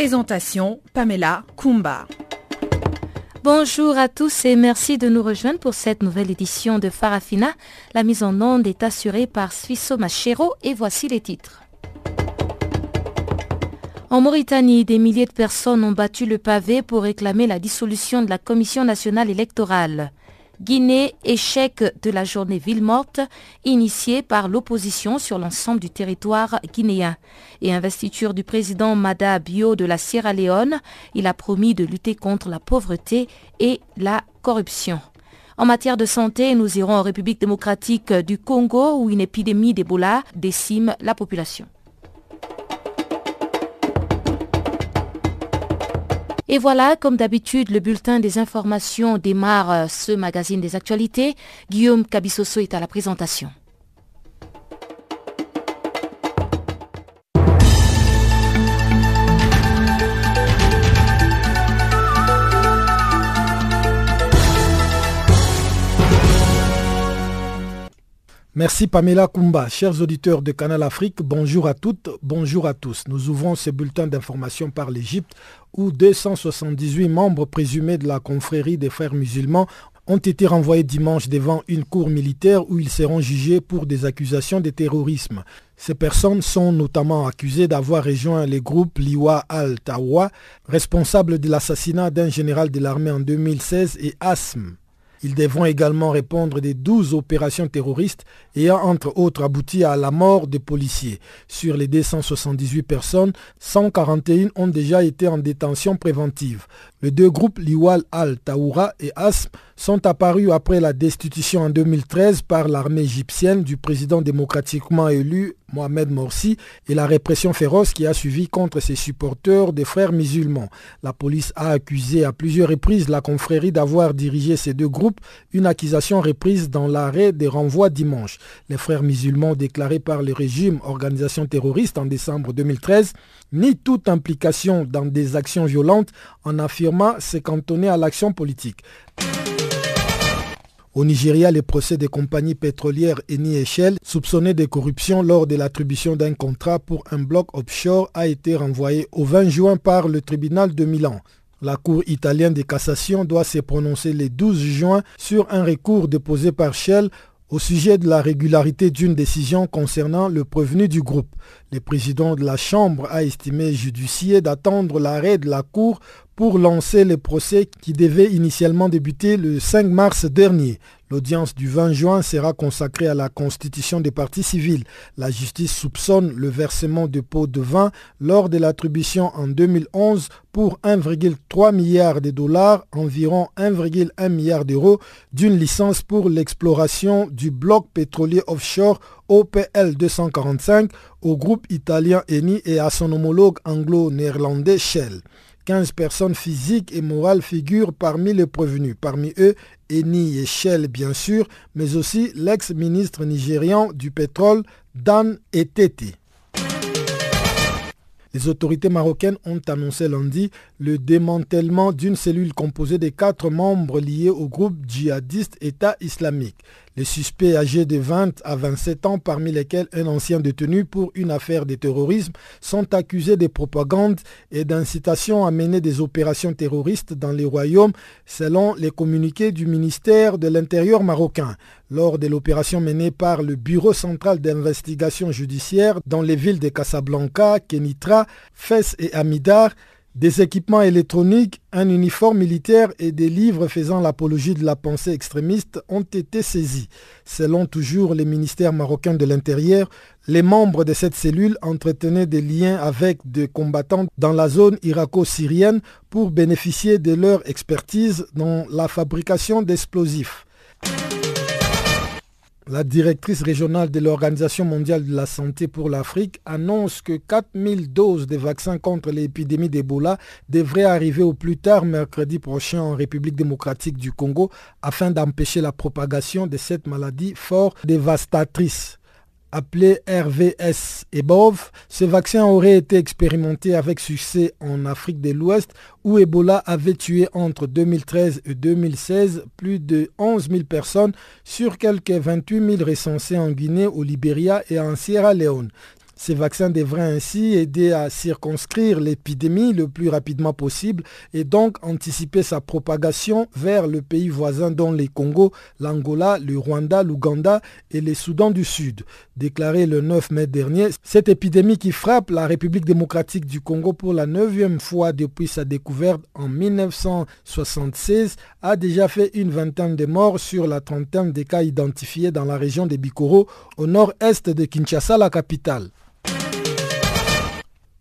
Présentation Pamela Kumba. Bonjour à tous et merci de nous rejoindre pour cette nouvelle édition de Farafina. La mise en onde est assurée par Suisso Machero et voici les titres. En Mauritanie, des milliers de personnes ont battu le pavé pour réclamer la dissolution de la Commission nationale électorale. Guinée, échec de la journée ville morte initiée par l'opposition sur l'ensemble du territoire guinéen. Et investiture du président Mada Bio de la Sierra Leone, il a promis de lutter contre la pauvreté et la corruption. En matière de santé, nous irons en République démocratique du Congo où une épidémie d'Ebola décime la population. Et voilà, comme d'habitude, le bulletin des informations démarre euh, ce magazine des actualités. Guillaume Cabissoso est à la présentation. Merci Pamela Kumba. Chers auditeurs de Canal Afrique, bonjour à toutes, bonjour à tous. Nous ouvrons ce bulletin d'information par l'Égypte où 278 membres présumés de la confrérie des frères musulmans ont été renvoyés dimanche devant une cour militaire où ils seront jugés pour des accusations de terrorisme. Ces personnes sont notamment accusées d'avoir rejoint les groupes Liwa al-Tawa, responsable de l'assassinat d'un général de l'armée en 2016, et ASM, ils devront également répondre des 12 opérations terroristes ayant entre autres abouti à la mort des policiers. Sur les 278 personnes, 141 ont déjà été en détention préventive. Les deux groupes Liwal al-Taoura et Asm sont apparus après la destitution en 2013 par l'armée égyptienne du président démocratiquement élu Mohamed Morsi et la répression féroce qui a suivi contre ses supporters des frères musulmans. La police a accusé à plusieurs reprises la confrérie d'avoir dirigé ces deux groupes, une accusation reprise dans l'arrêt des renvois dimanche. Les frères musulmans déclarés par le régime organisation terroriste en décembre 2013 ni toute implication dans des actions violentes en affirmant se cantonner à l'action politique. Au Nigeria, les procès des compagnies pétrolières Eni et Shell soupçonnées de corruption lors de l'attribution d'un contrat pour un bloc offshore a été renvoyé au 20 juin par le tribunal de Milan. La Cour italienne de cassation doit se prononcer le 12 juin sur un recours déposé par Shell au sujet de la régularité d'une décision concernant le prévenu du groupe. Le président de la Chambre a estimé judiciaire d'attendre l'arrêt de la Cour pour lancer le procès qui devait initialement débuter le 5 mars dernier. L'audience du 20 juin sera consacrée à la constitution des partis civils. La justice soupçonne le versement de pots de vin lors de l'attribution en 2011 pour 1,3 milliard de dollars, environ 1,1 milliard d'euros, d'une licence pour l'exploration du bloc pétrolier offshore OPL 245 au groupe italien Eni et à son homologue anglo-néerlandais Shell. 15 personnes physiques et morales figurent parmi les prévenus. Parmi eux, Eni et Shell bien sûr, mais aussi l'ex-ministre nigérian du pétrole Dan Etete. Les autorités marocaines ont annoncé lundi le démantèlement d'une cellule composée de quatre membres liés au groupe djihadiste État islamique. Les suspects âgés de 20 à 27 ans, parmi lesquels un ancien détenu pour une affaire de terrorisme, sont accusés de propagande et d'incitation à mener des opérations terroristes dans les royaumes, selon les communiqués du ministère de l'Intérieur marocain. Lors de l'opération menée par le Bureau central d'investigation judiciaire dans les villes de Casablanca, Kenitra, Fès et Amidar, des équipements électroniques, un uniforme militaire et des livres faisant l'apologie de la pensée extrémiste ont été saisis. Selon toujours les ministères marocains de l'Intérieur, les membres de cette cellule entretenaient des liens avec des combattants dans la zone irako-syrienne pour bénéficier de leur expertise dans la fabrication d'explosifs. La directrice régionale de l'Organisation mondiale de la santé pour l'Afrique annonce que 4000 doses de vaccins contre l'épidémie d'Ebola devraient arriver au plus tard mercredi prochain en République démocratique du Congo afin d'empêcher la propagation de cette maladie fort dévastatrice appelé RVS EBOV, ce vaccin aurait été expérimenté avec succès en Afrique de l'Ouest où Ebola avait tué entre 2013 et 2016 plus de 11 000 personnes sur quelques 28 000 recensés en Guinée, au Libéria et en Sierra Leone. Ces vaccins devraient ainsi aider à circonscrire l'épidémie le plus rapidement possible et donc anticiper sa propagation vers le pays voisin dont les Congo, l'Angola, le Rwanda, l'Ouganda et les Soudans du Sud. Déclaré le 9 mai dernier, cette épidémie qui frappe la République démocratique du Congo pour la neuvième fois depuis sa découverte en 1976 a déjà fait une vingtaine de morts sur la trentaine des cas identifiés dans la région de Bikoro au nord-est de Kinshasa, la capitale.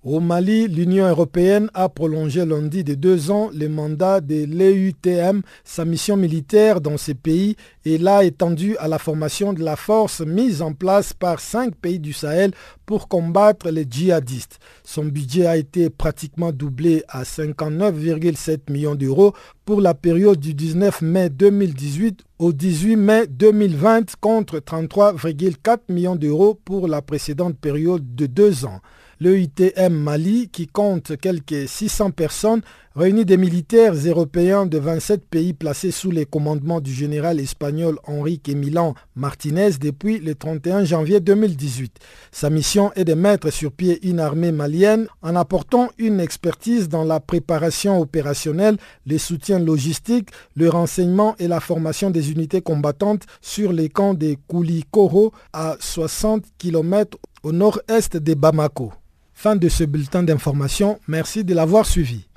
Au Mali, l'Union européenne a prolongé lundi de deux ans le mandat de l'EUTM, sa mission militaire dans ces pays, et l'a étendu à la formation de la force mise en place par cinq pays du Sahel pour combattre les djihadistes. Son budget a été pratiquement doublé à 59,7 millions d'euros pour la période du 19 mai 2018 au 18 mai 2020 contre 33,4 millions d'euros pour la précédente période de deux ans. Le ITM Mali, qui compte quelques 600 personnes, réunit des militaires européens de 27 pays placés sous les commandements du général espagnol Enrique Milan Martinez depuis le 31 janvier 2018. Sa mission est de mettre sur pied une armée malienne en apportant une expertise dans la préparation opérationnelle, les soutiens logistiques, le renseignement et la formation des unités combattantes sur les camps de Koulikoro à 60 km au nord-est de Bamako. Fin de ce bulletin d'information. Merci de l'avoir suivi.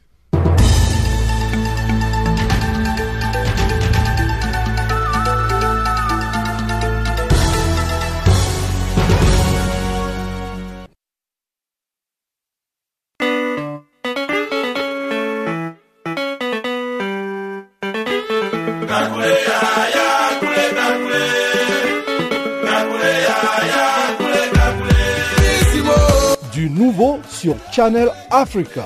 Sur Channel Africa.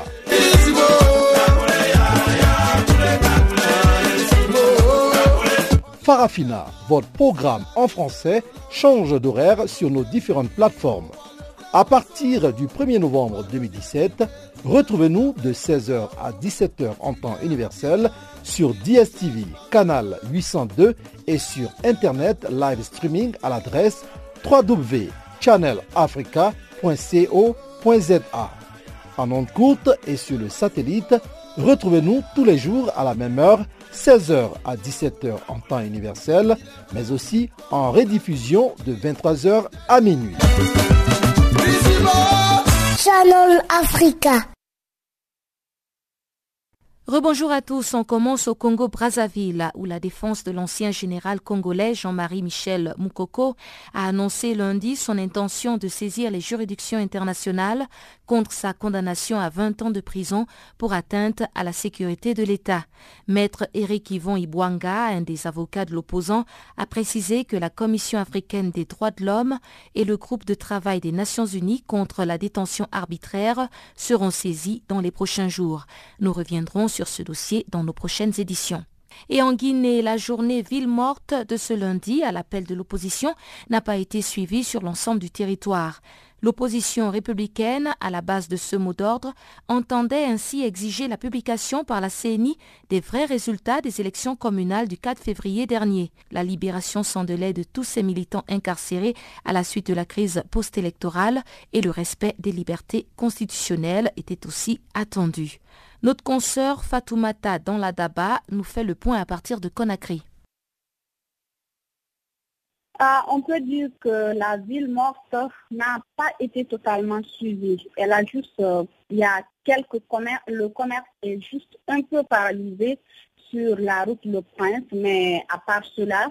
Farafina, votre programme en français, change d'horaire sur nos différentes plateformes. À partir du 1er novembre 2017, retrouvez-nous de 16h à 17h en temps universel sur DSTV, canal 802 et sur Internet live streaming à l'adresse www.channelafrica.co en ondes courte et sur le satellite, retrouvez-nous tous les jours à la même heure, 16h à 17h en temps universel, mais aussi en rediffusion de 23h à minuit. Rebonjour à tous, on commence au Congo-Brazzaville où la défense de l'ancien général congolais Jean-Marie Michel Moukoko a annoncé lundi son intention de saisir les juridictions internationales contre sa condamnation à 20 ans de prison pour atteinte à la sécurité de l'État. Maître Eric Yvon Ibwanga, un des avocats de l'opposant, a précisé que la Commission africaine des droits de l'homme et le groupe de travail des Nations unies contre la détention arbitraire seront saisis dans les prochains jours. Nous reviendrons ce dossier dans nos prochaines éditions. Et en Guinée, la journée ville morte de ce lundi à l'appel de l'opposition n'a pas été suivie sur l'ensemble du territoire. L'opposition républicaine, à la base de ce mot d'ordre, entendait ainsi exiger la publication par la CNI des vrais résultats des élections communales du 4 février dernier. La libération sans délai de tous ces militants incarcérés à la suite de la crise post-électorale et le respect des libertés constitutionnelles étaient aussi attendus. Notre consoeur Fatoumata dans la Daba nous fait le point à partir de Conakry. Ah, on peut dire que la ville morte n'a pas été totalement suivie. Elle a juste, euh, il y a quelques commerces, le commerce est juste un peu paralysé sur la route Le Prince, mais à part cela,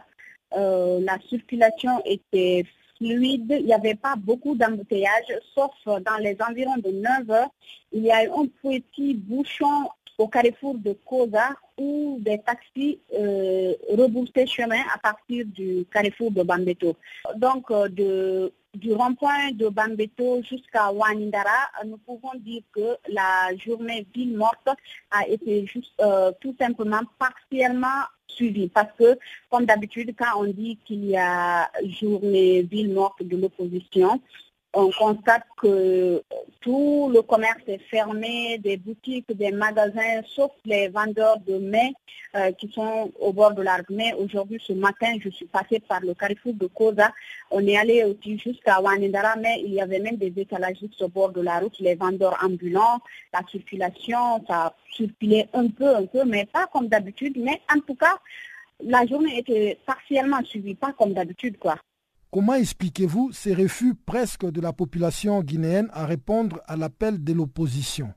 euh, la circulation était fluide, il n'y avait pas beaucoup d'embouteillages, sauf dans les environs de 9 heures, il y a eu un petit bouchon au carrefour de Koza où des taxis euh, chemin à partir du carrefour de Bambeto. Donc, euh, de, du rond-point de Bambeto jusqu'à Wanindara, nous pouvons dire que la journée ville morte a été euh, tout simplement partiellement suivie. Parce que, comme d'habitude, quand on dit qu'il y a journée ville morte de l'opposition, on constate que tout le commerce est fermé, des boutiques, des magasins, sauf les vendeurs de mets euh, qui sont au bord de l'arbre. Mais aujourd'hui, ce matin, je suis passée par le carrefour de Koza. On est allé aussi jusqu'à Wanindara, mais il y avait même des étalages au bord de la route, les vendeurs ambulants, la circulation, ça circulait un peu, un peu, mais pas comme d'habitude. Mais en tout cas, la journée était partiellement suivie, pas comme d'habitude, quoi. Comment expliquez-vous ces refus presque de la population guinéenne à répondre à l'appel de l'opposition?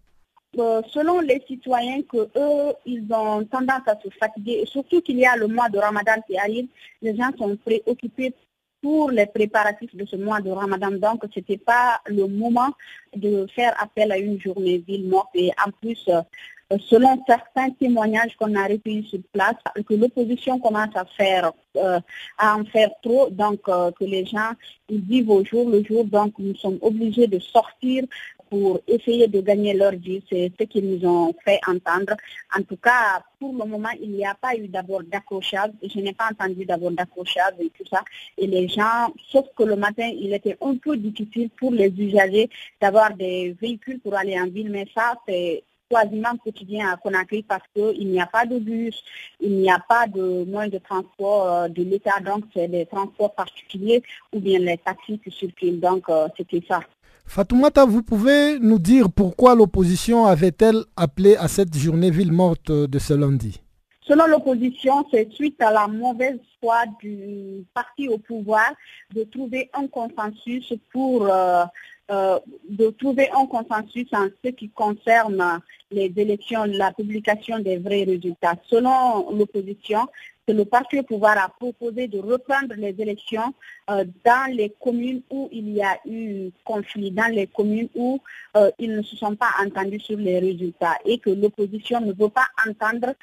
Euh, selon les citoyens que eux, ils ont tendance à se fatiguer, surtout qu'il y a le mois de Ramadan qui arrive, les gens sont préoccupés pour les préparatifs de ce mois de Ramadan. Donc, ce n'était pas le moment de faire appel à une journée ville morte. Et en plus, euh, selon certains témoignages qu'on a recueillis sur place, que l'opposition commence à faire, euh, à en faire trop, donc euh, que les gens ils vivent au jour le jour, donc nous sommes obligés de sortir pour essayer de gagner leur vie. C'est ce qu'ils nous ont fait entendre. En tout cas, pour le moment, il n'y a pas eu d'abord d'accrochage. Je n'ai pas entendu d'abord d'accrochage et tout ça. Et les gens, sauf que le matin, il était un peu difficile pour les usagers d'avoir des véhicules pour aller en ville. Mais ça, c'est quasiment quotidien à Conakry parce qu'il n'y a pas de bus, il n'y a pas de moyens de transport euh, de l'État, donc c'est des transports particuliers ou bien les taxis qui circulent, donc euh, c'était ça. Fatoumata, vous pouvez nous dire pourquoi l'opposition avait-elle appelé à cette journée ville morte de ce lundi? Selon l'opposition, c'est suite à la mauvaise foi du parti au pouvoir de trouver un consensus pour euh, euh, de trouver un consensus en ce qui concerne les élections, la publication des vrais résultats. Selon l'opposition, le parti au pouvoir a proposé de reprendre les élections euh, dans les communes où il y a eu conflit, dans les communes où euh, ils ne se sont pas entendus sur les résultats et que l'opposition ne veut pas entendre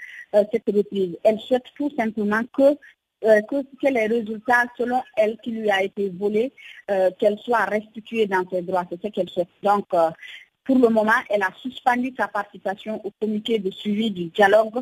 cette reprise. Elle souhaite tout simplement que euh, que, les résultats, selon elle, qui lui a été volé, euh, qu'elle soit restituée dans ses droits. C'est ce qu'elle souhaite. Donc, euh, pour le moment, elle a suspendu sa participation au comité de suivi du dialogue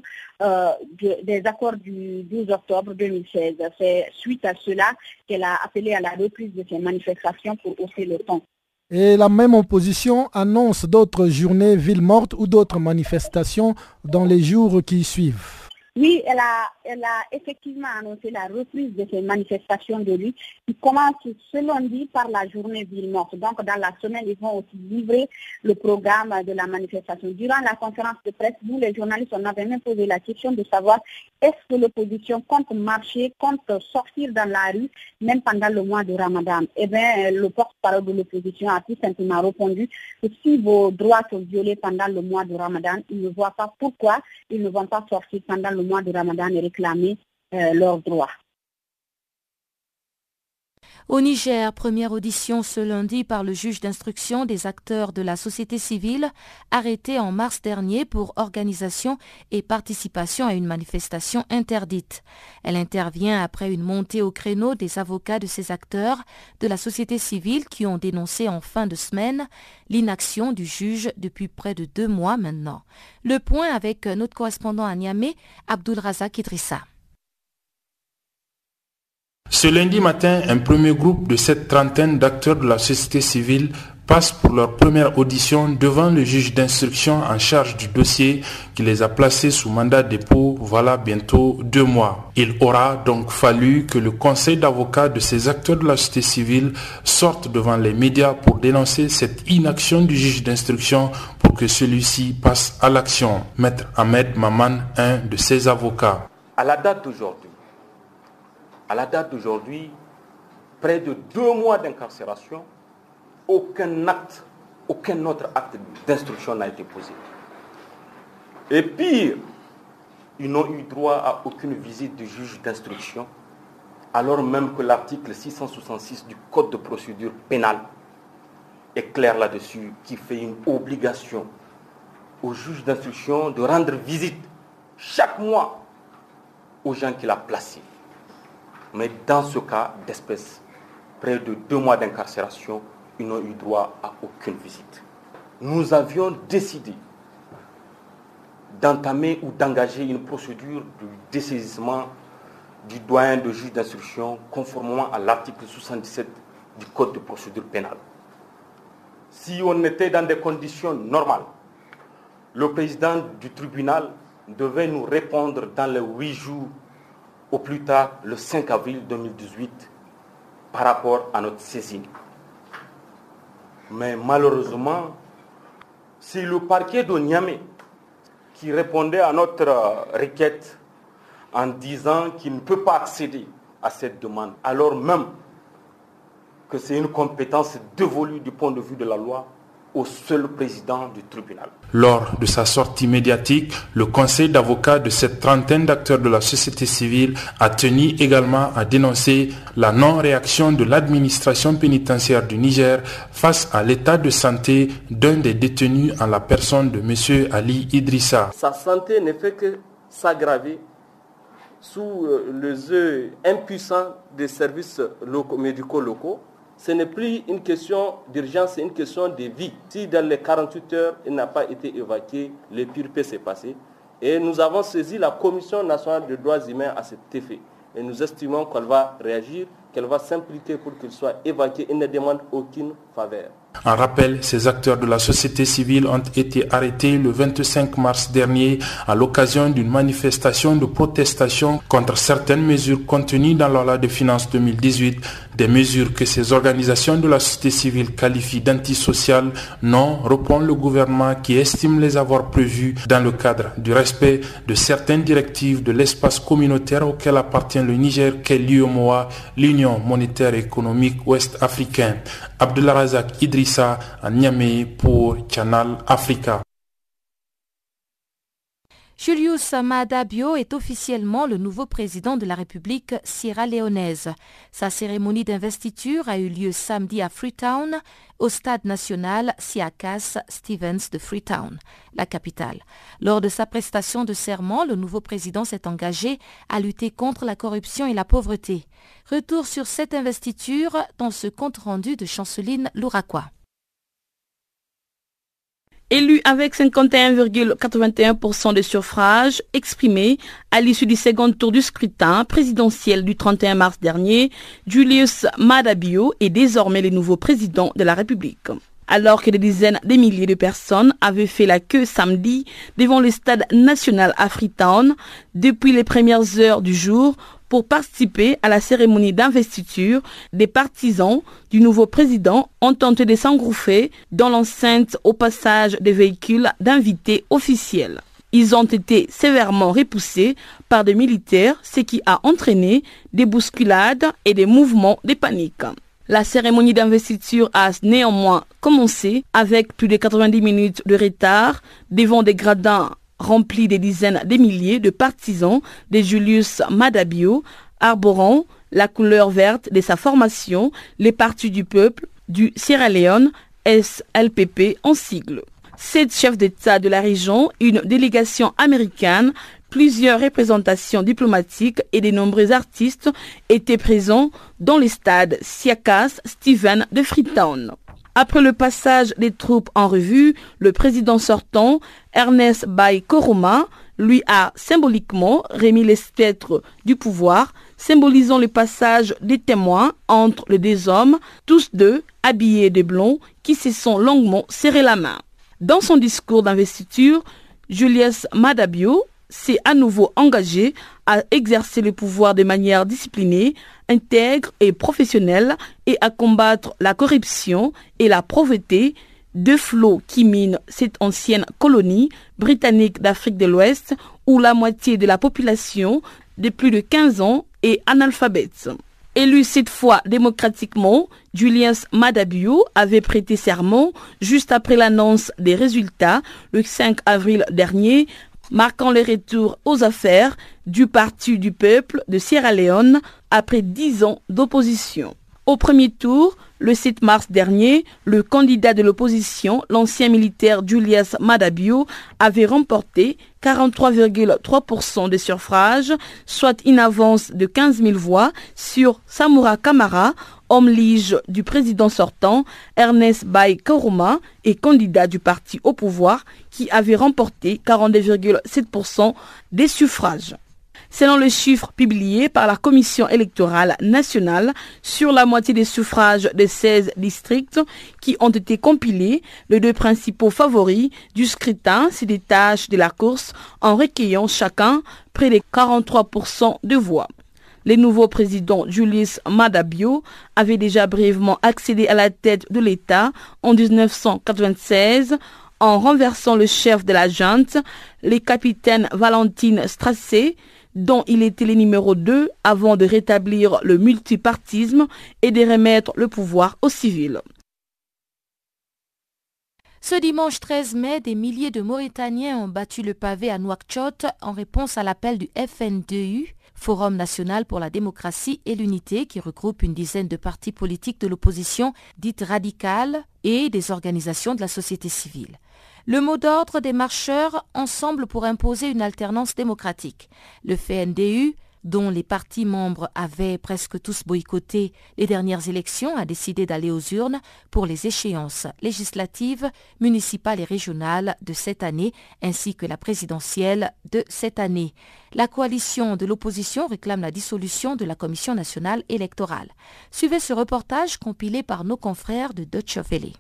des accords du 12 octobre 2016. C'est suite à cela qu'elle a appelé à la reprise de ces manifestations pour hausser le ton. Et la même opposition annonce d'autres journées villes mortes ou d'autres manifestations dans les jours qui suivent. Oui, elle a, elle a effectivement annoncé la reprise de ces manifestations de lutte qui commencent ce lundi par la journée ville morte. Donc, dans la semaine, ils vont aussi livrer le programme de la manifestation. Durant la conférence de presse, nous, les journalistes, on avait même posé la question de savoir est-ce que l'opposition compte marcher, compte sortir dans la rue, même pendant le mois de Ramadan Eh bien, le porte-parole de l'opposition a tout simplement répondu que si vos droits sont violés pendant le mois de Ramadan, ils ne voient pas pourquoi ils ne vont pas sortir pendant le mois de Ramadan et réclamer euh, leurs droits. Au Niger, première audition ce lundi par le juge d'instruction des acteurs de la société civile arrêtés en mars dernier pour organisation et participation à une manifestation interdite. Elle intervient après une montée au créneau des avocats de ces acteurs de la société civile qui ont dénoncé en fin de semaine l'inaction du juge depuis près de deux mois maintenant. Le point avec notre correspondant à Niamey, Abdul Razak Idrissa. Ce lundi matin, un premier groupe de cette trentaine d'acteurs de la société civile passe pour leur première audition devant le juge d'instruction en charge du dossier qui les a placés sous mandat dépôt voilà bientôt deux mois. Il aura donc fallu que le conseil d'avocats de ces acteurs de la société civile sorte devant les médias pour dénoncer cette inaction du juge d'instruction pour que celui-ci passe à l'action. Maître Ahmed Maman, un de ses avocats. À la date d'aujourd'hui, à la date d'aujourd'hui, près de deux mois d'incarcération, aucun acte, aucun autre acte d'instruction n'a été posé. Et pire, ils n'ont eu droit à aucune visite du juge d'instruction, alors même que l'article 666 du Code de procédure pénale est clair là-dessus, qui fait une obligation au juge d'instruction de rendre visite chaque mois aux gens qu'il a placés. Mais dans ce cas d'espèce, près de deux mois d'incarcération, ils n'ont eu droit à aucune visite. Nous avions décidé d'entamer ou d'engager une procédure de dessaisissement du doyen de juge d'instruction conformément à l'article 77 du Code de procédure pénale. si on était dans des conditions normales, le président du tribunal devait nous répondre dans les huit jours, au plus tard le 5 avril 2018, par rapport à notre saisine. Mais malheureusement, c'est le parquet de Niamey qui répondait à notre requête en disant qu'il ne peut pas accéder à cette demande, alors même que c'est une compétence dévolue du point de vue de la loi au seul président du tribunal. Lors de sa sortie médiatique, le conseil d'avocats de cette trentaine d'acteurs de la société civile a tenu également à dénoncer la non-réaction de l'administration pénitentiaire du Niger face à l'état de santé d'un des détenus en la personne de M. Ali Idrissa. Sa santé ne fait que s'aggraver sous euh, les yeux impuissants des services médicaux locaux ce n'est plus une question d'urgence, c'est une question de vie. Si dans les 48 heures, il n'a pas été évacué, le pire peut se passer. Et nous avons saisi la Commission nationale des droits humains à cet effet. Et nous estimons qu'elle va réagir, qu'elle va s'impliquer pour qu'il soit évacué et ne demande aucune faveur. En rappel, ces acteurs de la société civile ont été arrêtés le 25 mars dernier à l'occasion d'une manifestation de protestation contre certaines mesures contenues dans la loi de finances 2018, des mesures que ces organisations de la société civile qualifient d'antisociales. Non, répond le gouvernement qui estime les avoir prévues dans le cadre du respect de certaines directives de l'espace communautaire auquel appartient le Niger qu'est l'UMOA, l'Union monétaire et économique ouest-africaine. Razak Idrissa à Niamey pour Canal Africa. Julius Maada Bio est officiellement le nouveau président de la République sierra-léonaise. Sa cérémonie d'investiture a eu lieu samedi à Freetown, au stade national Siakas Stevens de Freetown, la capitale. Lors de sa prestation de serment, le nouveau président s'est engagé à lutter contre la corruption et la pauvreté. Retour sur cette investiture dans ce compte rendu de Chanceline Louraquois. Élu avec 51,81% des suffrages exprimés à l'issue du second tour du scrutin présidentiel du 31 mars dernier, Julius Madabio est désormais le nouveau président de la République. Alors que des dizaines de milliers de personnes avaient fait la queue samedi devant le stade national à Freetown depuis les premières heures du jour pour participer à la cérémonie d'investiture, des partisans du nouveau président ont tenté de s'engouffrer dans l'enceinte au passage des véhicules d'invités officiels. Ils ont été sévèrement repoussés par des militaires, ce qui a entraîné des bousculades et des mouvements de panique. La cérémonie d'investiture a néanmoins commencé avec plus de 90 minutes de retard devant des gradins rempli des dizaines de milliers de partisans de Julius Madabio, arborant la couleur verte de sa formation, les partis du peuple du Sierra Leone, SLPP en sigle. Sept chefs d'État de la région, une délégation américaine, plusieurs représentations diplomatiques et de nombreux artistes étaient présents dans les stades Siakas Steven de Freetown. Après le passage des troupes en revue, le président sortant, Ernest Bay Koroma, lui a symboliquement remis les spectres du pouvoir, symbolisant le passage des témoins entre les deux hommes, tous deux habillés de blond, qui se sont longuement serrés la main. Dans son discours d'investiture, Julius Madabio s'est à nouveau engagé à exercer le pouvoir de manière disciplinée, intègre et professionnelle et à combattre la corruption et la pauvreté, deux flots qui minent cette ancienne colonie britannique d'Afrique de l'Ouest où la moitié de la population de plus de 15 ans est analphabète. Élu cette fois démocratiquement, Julius Madabio avait prêté serment juste après l'annonce des résultats le 5 avril dernier marquant le retour aux affaires du Parti du peuple de Sierra Leone après dix ans d'opposition. Au premier tour, le 7 mars dernier, le candidat de l'opposition, l'ancien militaire Julius Madabio, avait remporté 43,3% des suffrages, soit une avance de 15 000 voix sur Samura Kamara, homme lige du président sortant, Ernest Bay Koroma, et candidat du parti au pouvoir, qui avait remporté 42,7% des suffrages. Selon le chiffre publié par la Commission électorale nationale sur la moitié des suffrages des 16 districts qui ont été compilés, les deux principaux favoris du scrutin se détachent de la course en recueillant chacun près de 43% de voix. Le nouveau président Julius Madabio avait déjà brièvement accédé à la tête de l'État en 1996 en renversant le chef de la junte, le capitaine Valentine Strassé, dont il était le numéro 2 avant de rétablir le multipartisme et de remettre le pouvoir aux civils. Ce dimanche 13 mai, des milliers de Mauritaniens ont battu le pavé à Nouakchott en réponse à l'appel du FNDU, Forum national pour la démocratie et l'unité, qui regroupe une dizaine de partis politiques de l'opposition dite radicale et des organisations de la société civile. Le mot d'ordre des marcheurs ensemble pour imposer une alternance démocratique. Le FNDU, dont les partis membres avaient presque tous boycotté les dernières élections, a décidé d'aller aux urnes pour les échéances législatives, municipales et régionales de cette année, ainsi que la présidentielle de cette année. La coalition de l'opposition réclame la dissolution de la Commission nationale électorale. Suivez ce reportage compilé par nos confrères de Deutsche Welle.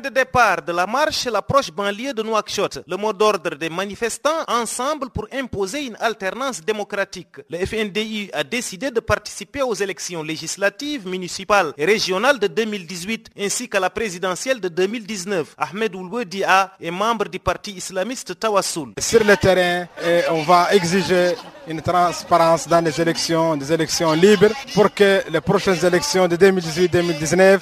Point de départ de la marche, l'approche banlieue de Nouakchott. Le mot d'ordre des manifestants ensemble pour imposer une alternance démocratique. Le FNDI a décidé de participer aux élections législatives, municipales et régionales de 2018 ainsi qu'à la présidentielle de 2019. Ahmed Oulwedia est membre du parti islamiste Tawassoul. Sur le terrain, on va exiger une transparence dans les élections, des élections libres pour que les prochaines élections de 2018-2019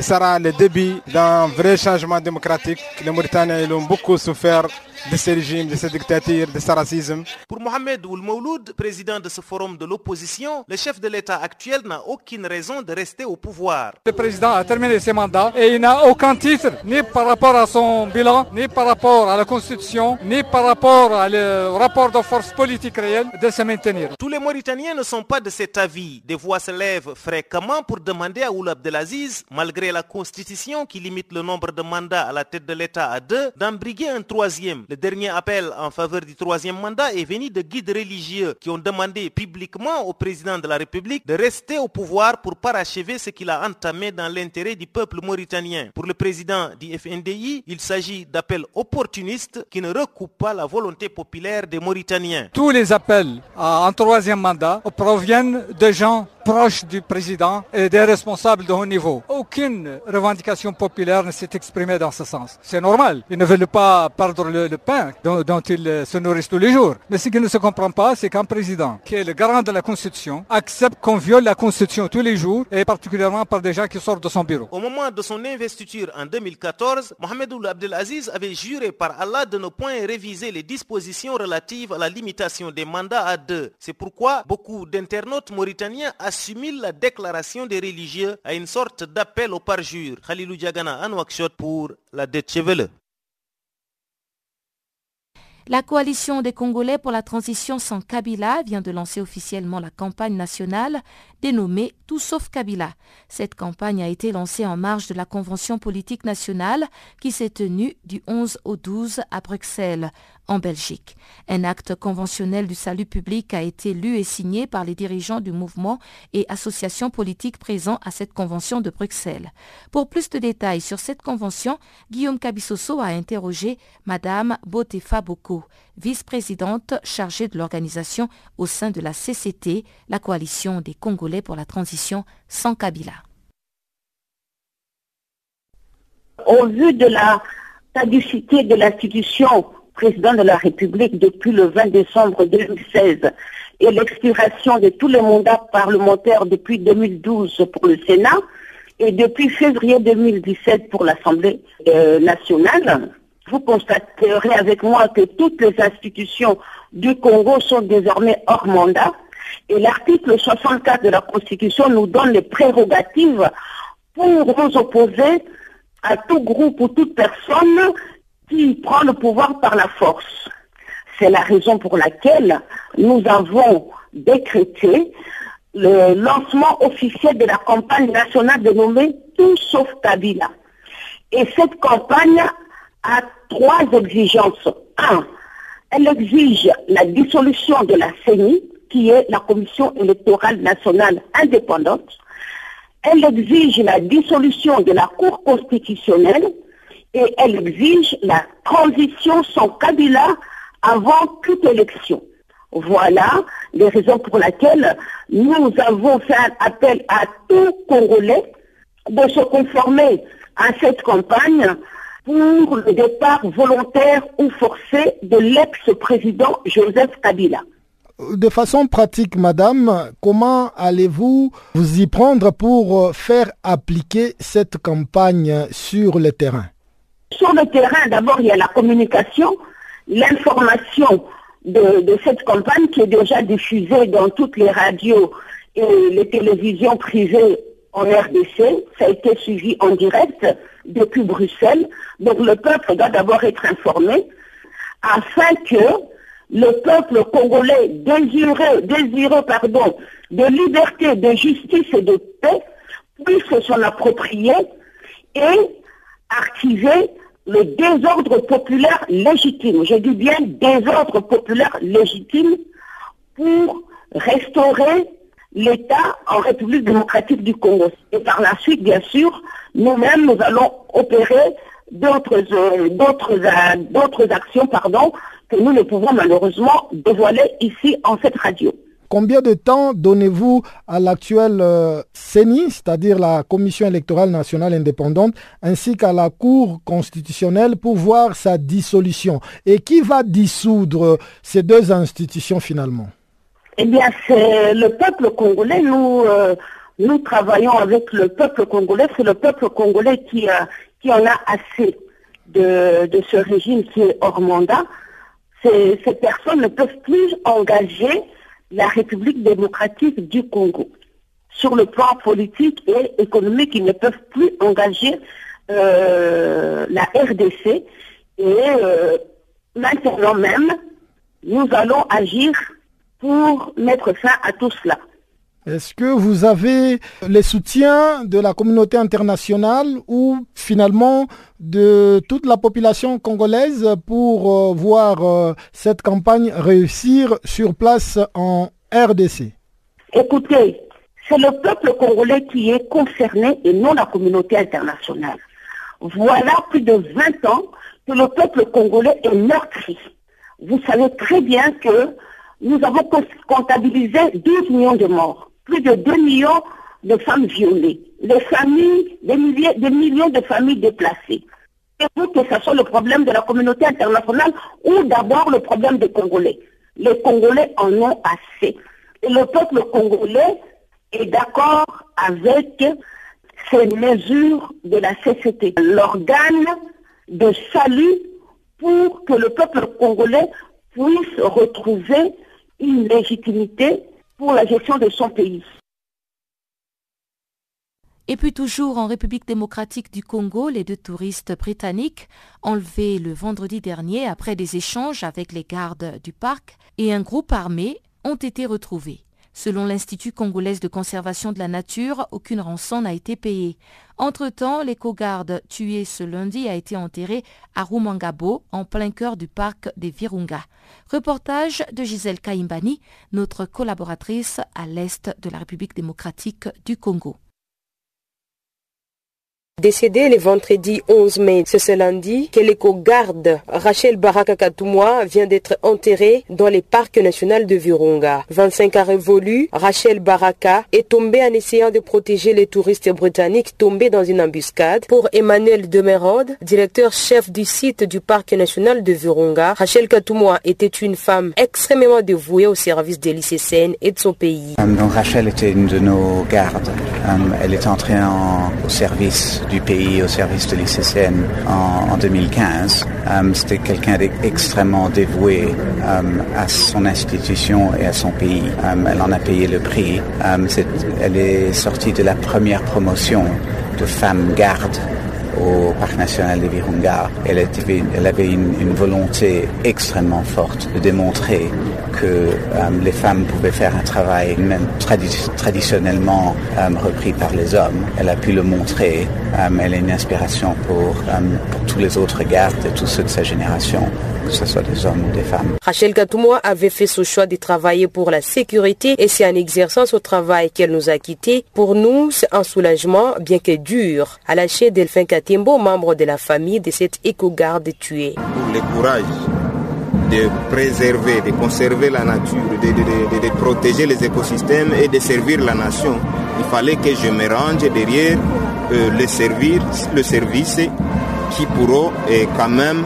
sera le début d'un vrai changement démocratique. Les Mauritaniens ont beaucoup souffert de ce régime, de cette dictature, de ce racisme. Pour Mohamed Oul Mouloud, président de ce forum de l'opposition, le chef de l'État actuel n'a aucune raison de rester au pouvoir. Le président a terminé ses mandats et il n'a aucun titre, ni par rapport à son bilan, ni par rapport à la Constitution, ni par rapport au rapport de force politique réelle de se maintenir. Tous les Mauritaniens ne sont pas de cet avis. Des voix se lèvent fréquemment pour demander à Oul Abdelaziz, malgré la Constitution qui limite le nombre de mandats à la tête de l'État à deux, d'embriguer un troisième. Le dernier appel en faveur du troisième mandat est venu de guides religieux qui ont demandé publiquement au président de la République de rester au pouvoir pour parachever ce qu'il a entamé dans l'intérêt du peuple mauritanien. Pour le président du FNDI, il s'agit d'appels opportunistes qui ne recoupent pas la volonté populaire des Mauritaniens. Tous les appels à un troisième mandat proviennent de gens proches du président et des responsables de haut niveau. Aucune revendication populaire ne s'est exprimée dans ce sens. C'est normal. Ils ne veulent pas perdre le, pain dont, ils se nourrissent tous les jours. Mais ce qui ne se comprend pas, c'est qu'un président qui est le garant de la Constitution accepte qu'on viole la Constitution tous les jours et particulièrement par des gens qui sortent de son bureau. Au moment de son investiture en 2014, Mohamed Abdelaziz avait juré par Allah de ne point réviser les dispositions relatives à la limitation des mandats à deux. C'est pourquoi beaucoup d'internautes mauritaniens la. La coalition des Congolais pour la transition sans Kabila vient de lancer officiellement la campagne nationale dénommée Tout sauf Kabila. Cette campagne a été lancée en marge de la Convention politique nationale qui s'est tenue du 11 au 12 à Bruxelles, en Belgique. Un acte conventionnel du salut public a été lu et signé par les dirigeants du mouvement et associations politiques présents à cette convention de Bruxelles. Pour plus de détails sur cette convention, Guillaume Cabissoso a interrogé Madame Botefa Boko, vice-présidente chargée de l'organisation au sein de la CCT, la coalition des Congolais pour la transition sans Kabila. Au vu de la caducité de l'institution président de la République depuis le 20 décembre 2016 et l'expiration de tous les mandats parlementaires depuis 2012 pour le Sénat et depuis février 2017 pour l'Assemblée euh, nationale, vous constaterez avec moi que toutes les institutions du Congo sont désormais hors mandat et l'article 64 de la Constitution nous donne les prérogatives pour nous opposer à tout groupe ou toute personne qui prend le pouvoir par la force. C'est la raison pour laquelle nous avons décrété le lancement officiel de la campagne nationale dénommée Tout sauf Kabila. Et cette campagne a trois exigences. Un, elle exige la dissolution de la CENI, qui est la Commission électorale nationale indépendante. Elle exige la dissolution de la Cour constitutionnelle et elle exige la transition sans Kabila avant toute élection. Voilà les raisons pour lesquelles nous avons fait un appel à tout Congolais de se conformer à cette campagne pour le départ volontaire ou forcé de l'ex-président Joseph Kabila. De façon pratique, madame, comment allez-vous vous y prendre pour faire appliquer cette campagne sur le terrain? Sur le terrain, d'abord, il y a la communication, l'information de, cette campagne qui est déjà diffusée dans toutes les radios et les télévisions privées en RDC. Ça a été suivi en direct depuis Bruxelles. Donc le peuple doit d'abord être informé afin que le peuple congolais désireux, désireux pardon, de liberté, de justice et de paix puisse s'en approprier et activer le désordre populaire légitime. Je dis bien désordre populaire légitime pour restaurer l'État en République démocratique du Congo. Et par la suite, bien sûr, nous-mêmes, nous allons opérer d'autres euh, euh, actions pardon, que nous ne pouvons malheureusement dévoiler ici en cette radio. Combien de temps donnez-vous à l'actuelle euh, CENI, c'est-à-dire la Commission électorale nationale indépendante, ainsi qu'à la Cour constitutionnelle pour voir sa dissolution? Et qui va dissoudre ces deux institutions finalement? Eh bien, c'est le peuple congolais. Nous, euh, nous travaillons avec le peuple congolais. C'est le peuple congolais qui, qui en a assez de, de ce régime qui est hors mandat. Ces personnes ne peuvent plus engager la République démocratique du Congo. Sur le plan politique et économique, ils ne peuvent plus engager euh, la RDC. Et euh, maintenant même, nous allons agir pour mettre fin à tout cela. Est-ce que vous avez les soutiens de la communauté internationale ou finalement de toute la population congolaise pour euh, voir euh, cette campagne réussir sur place en RDC Écoutez, c'est le peuple congolais qui est concerné et non la communauté internationale. Voilà plus de 20 ans que le peuple congolais est meurtri. Vous savez très bien que nous avons comptabilisé 12 millions de morts plus de 2 millions de femmes violées, les familles, des, des millions de familles déplacées. Et pour que ce soit le problème de la communauté internationale ou d'abord le problème des Congolais. Les Congolais en ont assez. Et le peuple congolais est d'accord avec ces mesures de la CCT, l'organe de salut pour que le peuple congolais puisse retrouver une légitimité pour la gestion de son pays. Et puis toujours en République démocratique du Congo, les deux touristes britanniques enlevés le vendredi dernier après des échanges avec les gardes du parc et un groupe armé ont été retrouvés. Selon l'Institut congolais de conservation de la nature, aucune rançon n'a été payée. Entre-temps, l'éco-garde tué ce lundi a été enterré à Rumangabo, en plein cœur du parc des Virunga. Reportage de Gisèle Kaimbani, notre collaboratrice à l'est de la République démocratique du Congo. Décédé le vendredi 11 mai, c'est ce lundi que l'éco-garde Rachel Baraka Katoumwa vient d'être enterrée dans le parc national de Virunga. 25 ans révolus, Rachel Baraka est tombée en essayant de protéger les touristes britanniques tombés dans une embuscade. Pour Emmanuel Demerode, directeur chef du site du parc national de Virunga, Rachel Katoumwa était une femme extrêmement dévouée au service de l'ICCN et de son pays. Donc Rachel était une de nos gardes. Elle est entrée au service du pays au service de l'ICCN en, 2015. Euh, c'était quelqu'un d'extrêmement dévoué euh, à son institution et à son pays. Euh, elle en a payé le prix. elle est sortie de la première promotion de femmes gardes au Parc national de Virunga, elle, avait une, volonté extrêmement forte de démontrer que euh, les femmes pouvaient faire un travail même traditionnellement euh, repris par les hommes. Elle a pu le montrer. elle est une inspiration pour, tous les autres gardes et tous ceux de sa génération que ce soit des hommes ou des femmes. Rachel Katoumoua avait fait ce choix de travailler pour la sécurité et c'est en exerçant ce travail qu'elle nous a quittés. Pour nous, c'est un soulagement, bien que dur. À lâcher Delphin Katimbo, membre de la famille de cette éco-garde tuée. Le courage de préserver, de conserver la nature, de, protéger les écosystèmes et de servir la nation. Il fallait que je me range derrière euh, le, service, le service qui pourront euh, quand même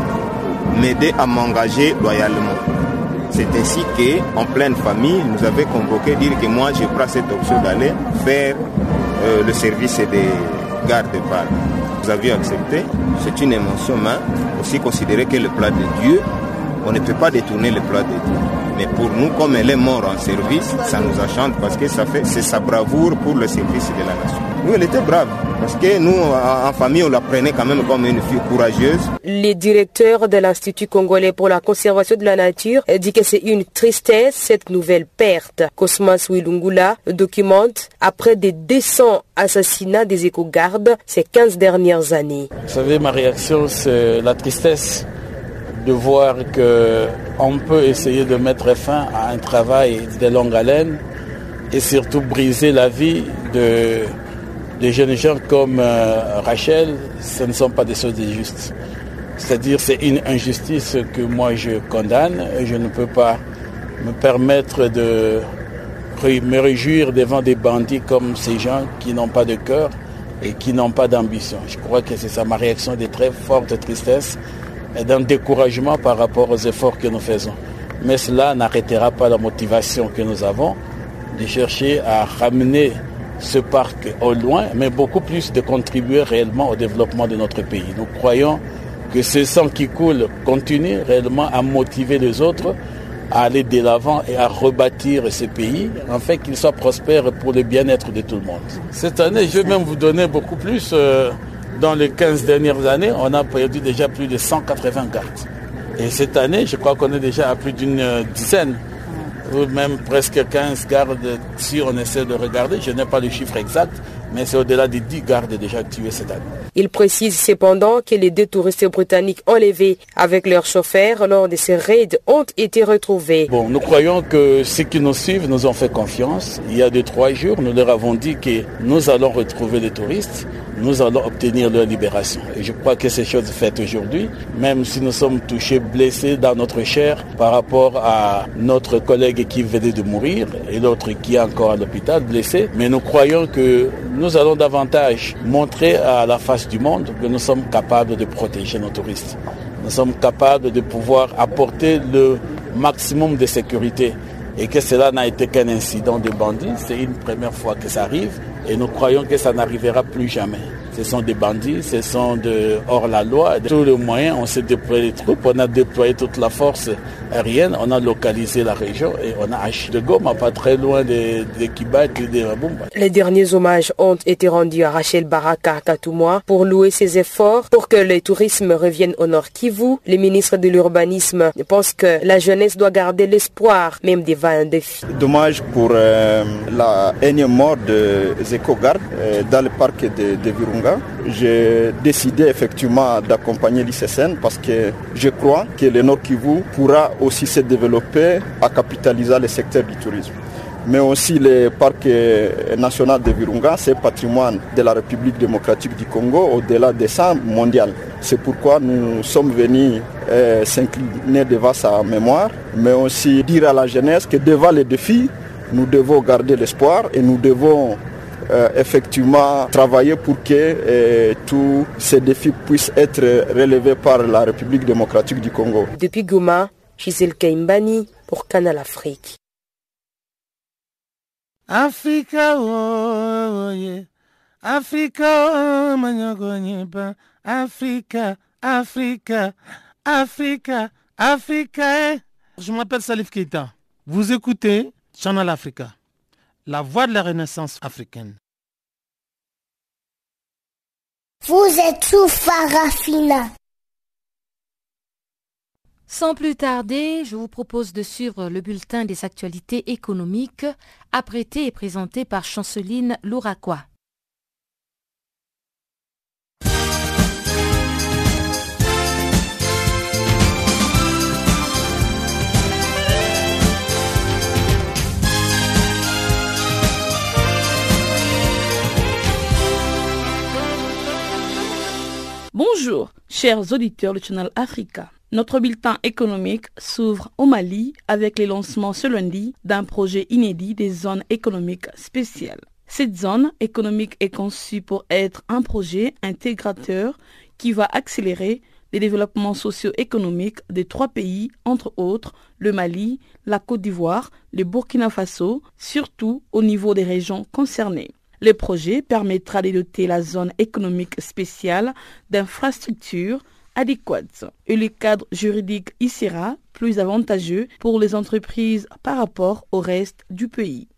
m'aider à m'engager loyalement. C'est ainsi qu'en pleine famille, nous avait convoqué, dire que moi je prends cette option d'aller faire euh, le service des gardes par. Vous avez accepté, c'est une émotion, mais aussi considérer que le plat de Dieu, on ne peut pas détourner le plat de Dieu. Mais pour nous, comme elle est morte en service, ça nous enchante parce que ça fait, c'est sa bravoure pour le service de la nation. Nous, elle était brave. Parce que nous, en famille, on la prenait quand même comme une fille courageuse. Le directeur de l'Institut congolais pour la conservation de la nature dit que c'est une tristesse, cette nouvelle perte. Cosmas Wilungula documente après des 200 assassinats des éco-gardes ces 15 dernières années. Vous savez, ma réaction, c'est la tristesse de voir qu'on peut essayer de mettre fin à un travail de longue haleine et surtout briser la vie de des jeunes gens comme euh, Rachel, ce ne sont pas des choses injustes. C'est-à-dire c'est une injustice que moi je condamne et je ne peux pas me permettre de me réjouir devant des bandits comme ces gens qui n'ont pas de cœur et qui n'ont pas d'ambition. Je crois que c'est ça ma réaction de très forte tristesse et d'un découragement par rapport aux efforts que nous faisons. Mais cela n'arrêtera pas la motivation que nous avons de chercher à ramener ce parc au loin, mais beaucoup plus de contribuer réellement au développement de notre pays. Nous croyons que ce sang qui coule continue réellement à motiver les autres à aller de l'avant et à rebâtir ce pays, afin qu'il soit prospère pour le bien-être de tout le monde. Cette année, je vais même vous donner beaucoup plus. Euh, dans les 15 dernières années, on a perdu déjà plus de 180 gardes. Et cette année, je crois qu'on est déjà à plus d'une dizaine ou même presque 15 gardes si on essaie de regarder. Je n'ai pas le chiffre exact, mais c'est au-delà de 10 gardes déjà tués cette année. Il précise cependant que les deux touristes britanniques enlevés avec leurs chauffeurs lors de ces raids ont été retrouvés. Bon, nous croyons que ceux qui nous suivent nous ont fait confiance. Il y a deux, trois jours, nous leur avons dit que nous allons retrouver les touristes nous allons obtenir leur libération. Et je crois que ces choses faites aujourd'hui, même si nous sommes touchés, blessés dans notre chair par rapport à notre collègue qui venait de mourir et l'autre qui est encore à l'hôpital blessé, mais nous croyons que nous allons davantage montrer à la face du monde que nous sommes capables de protéger nos touristes. Nous sommes capables de pouvoir apporter le maximum de sécurité et que cela n'a été qu'un incident de bandits. C'est une première fois que ça arrive et nous croyons que ça n'arrivera plus jamais. Ce sont des bandits, ce sont de hors la loi. De tous les moyens, on s'est déployé les troupes, on a déployé toute la force aérienne, on a localisé la région et on a acheté de Goma, pas très loin des de et des Rabumba. Les derniers hommages ont été rendus à Rachel Baraka Katoumoua pour louer ses efforts pour que le tourisme revienne au Nord Kivu. Les ministres de l'urbanisme pensent que la jeunesse doit garder l'espoir, même devant un défi. Dommage pour euh, la énième mort des éco-gardes euh, dans le parc de, de Virunga j'ai décidé effectivement d'accompagner l'ICSN parce que je crois que le Nord Kivu pourra aussi se développer à capitaliser le secteur du tourisme mais aussi le parc national de Virunga, c'est patrimoine de la République démocratique du Congo au-delà des ça mondial. C'est pourquoi nous sommes venus euh, s'incliner devant sa mémoire, mais aussi dire à la jeunesse que devant les défis, nous devons garder l'espoir et nous devons euh, effectivement travailler pour que euh, tous ces défis puissent être relevés par la République démocratique du Congo. Depuis Goma, Gisèle Kaimbani pour Canal Afrique. Africa, oh, yeah. Africa, oh, Africa, Africa, Africa, Africa. Je m'appelle Salif Keita. Vous écoutez Channel Africa, la voix de la renaissance africaine. Vous êtes sous Farafina. Sans plus tarder, je vous propose de suivre le bulletin des actualités économiques, apprêté et présenté par Chanceline Louraquois. Bonjour, chers auditeurs du Channel Africa. Notre bulletin économique s'ouvre au Mali avec le lancement ce lundi d'un projet inédit des zones économiques spéciales. Cette zone économique est conçue pour être un projet intégrateur qui va accélérer les développements socio-économiques des trois pays, entre autres le Mali, la Côte d'Ivoire, le Burkina Faso, surtout au niveau des régions concernées. Le projet permettra de doter la zone économique spéciale d'infrastructures adéquate et le cadre juridique y sera plus avantageux pour les entreprises par rapport au reste du pays.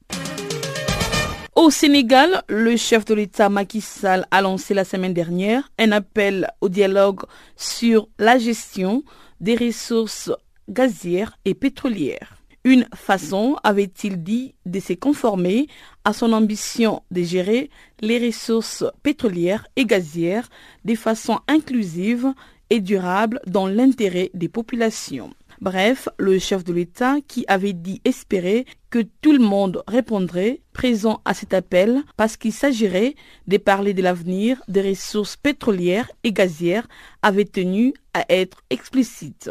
Au Sénégal, le chef de l'État Macky Sall a lancé la semaine dernière un appel au dialogue sur la gestion des ressources gazières et pétrolières. Une façon, avait-il dit, de se conformer à son ambition de gérer les ressources pétrolières et gazières de façon inclusive et durable dans l'intérêt des populations. Bref, le chef de l'État qui avait dit espérer que tout le monde répondrait présent à cet appel parce qu'il s'agirait de parler de l'avenir des ressources pétrolières et gazières avait tenu à être explicite.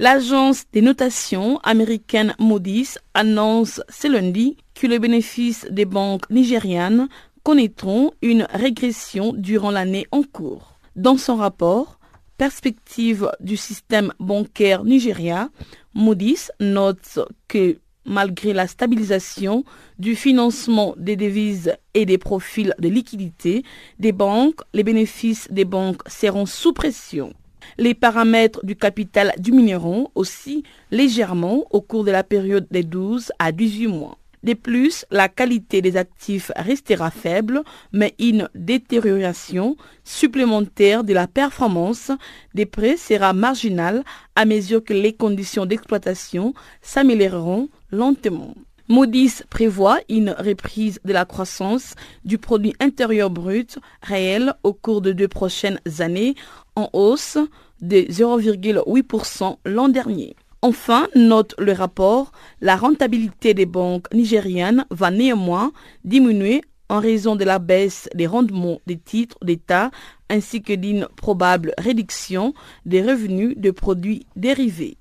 L'agence des notations américaine Moody's annonce ce lundi que les bénéfices des banques nigérianes connaîtront une régression durant l'année en cours. Dans son rapport Perspective du système bancaire nigérien, Moody's note que malgré la stabilisation du financement des devises et des profils de liquidité des banques, les bénéfices des banques seront sous pression. Les paramètres du capital diminueront aussi légèrement au cours de la période des 12 à 18 mois. De plus, la qualité des actifs restera faible, mais une détérioration supplémentaire de la performance des prêts sera marginale à mesure que les conditions d'exploitation s'amélioreront lentement. Moody's prévoit une reprise de la croissance du produit intérieur brut réel au cours de deux prochaines années en hausse de 0,8% l'an dernier. Enfin, note le rapport, la rentabilité des banques nigérianes va néanmoins diminuer en raison de la baisse des rendements des titres d'État ainsi que d'une probable réduction des revenus de produits dérivés.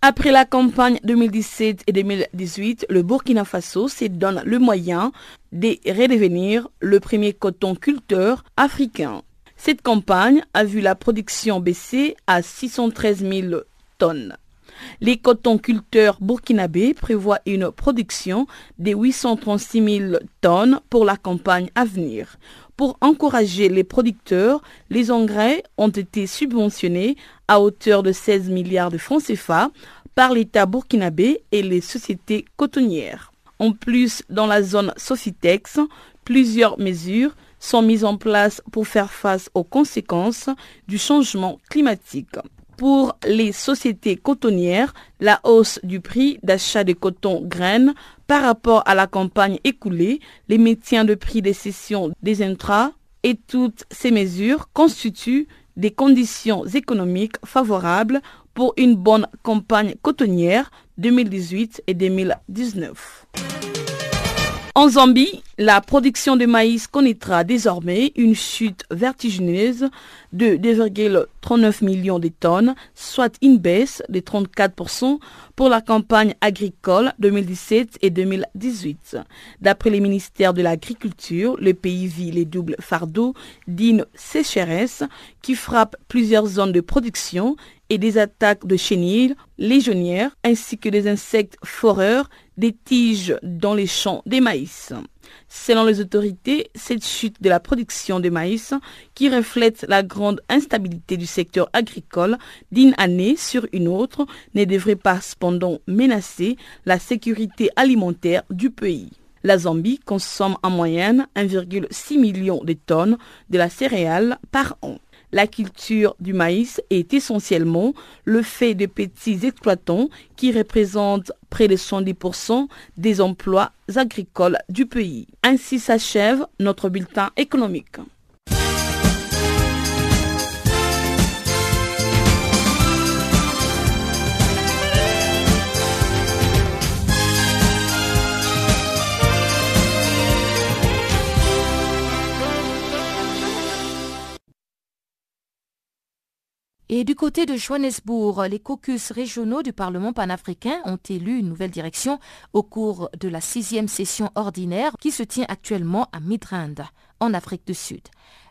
Après la campagne 2017 et 2018, le Burkina Faso se donne le moyen de redevenir le premier coton culteur africain. Cette campagne a vu la production baisser à 613 000 les cotonculteurs burkinabés prévoient une production de 836 000 tonnes pour la campagne à venir. Pour encourager les producteurs, les engrais ont été subventionnés à hauteur de 16 milliards de francs CFA par l'État burkinabé et les sociétés cotonnières. En plus, dans la zone Sofitex, plusieurs mesures sont mises en place pour faire face aux conséquences du changement climatique. Pour les sociétés cotonnières, la hausse du prix d'achat de coton graines par rapport à la campagne écoulée, les maintien de prix des cessions des intras et toutes ces mesures constituent des conditions économiques favorables pour une bonne campagne cotonnière 2018 et 2019. En Zambie, la production de maïs connaîtra désormais une chute vertigineuse de 2,39 millions de tonnes, soit une baisse de 34% pour la campagne agricole 2017 et 2018. D'après les ministères de l'Agriculture, le pays vit les doubles fardeaux d'une sécheresse qui frappe plusieurs zones de production et des attaques de chenilles légionnaires ainsi que des insectes foreurs des tiges dans les champs des maïs. Selon les autorités, cette chute de la production de maïs, qui reflète la grande instabilité du secteur agricole d'une année sur une autre, ne devrait pas cependant menacer la sécurité alimentaire du pays. La Zambie consomme en moyenne 1,6 million de tonnes de la céréale par an. La culture du maïs est essentiellement le fait de petits exploitants qui représentent près de 70% des emplois agricoles du pays. Ainsi s'achève notre bulletin économique. Et du côté de Johannesburg, les caucus régionaux du Parlement panafricain ont élu une nouvelle direction au cours de la sixième session ordinaire qui se tient actuellement à Midrand, en Afrique du Sud.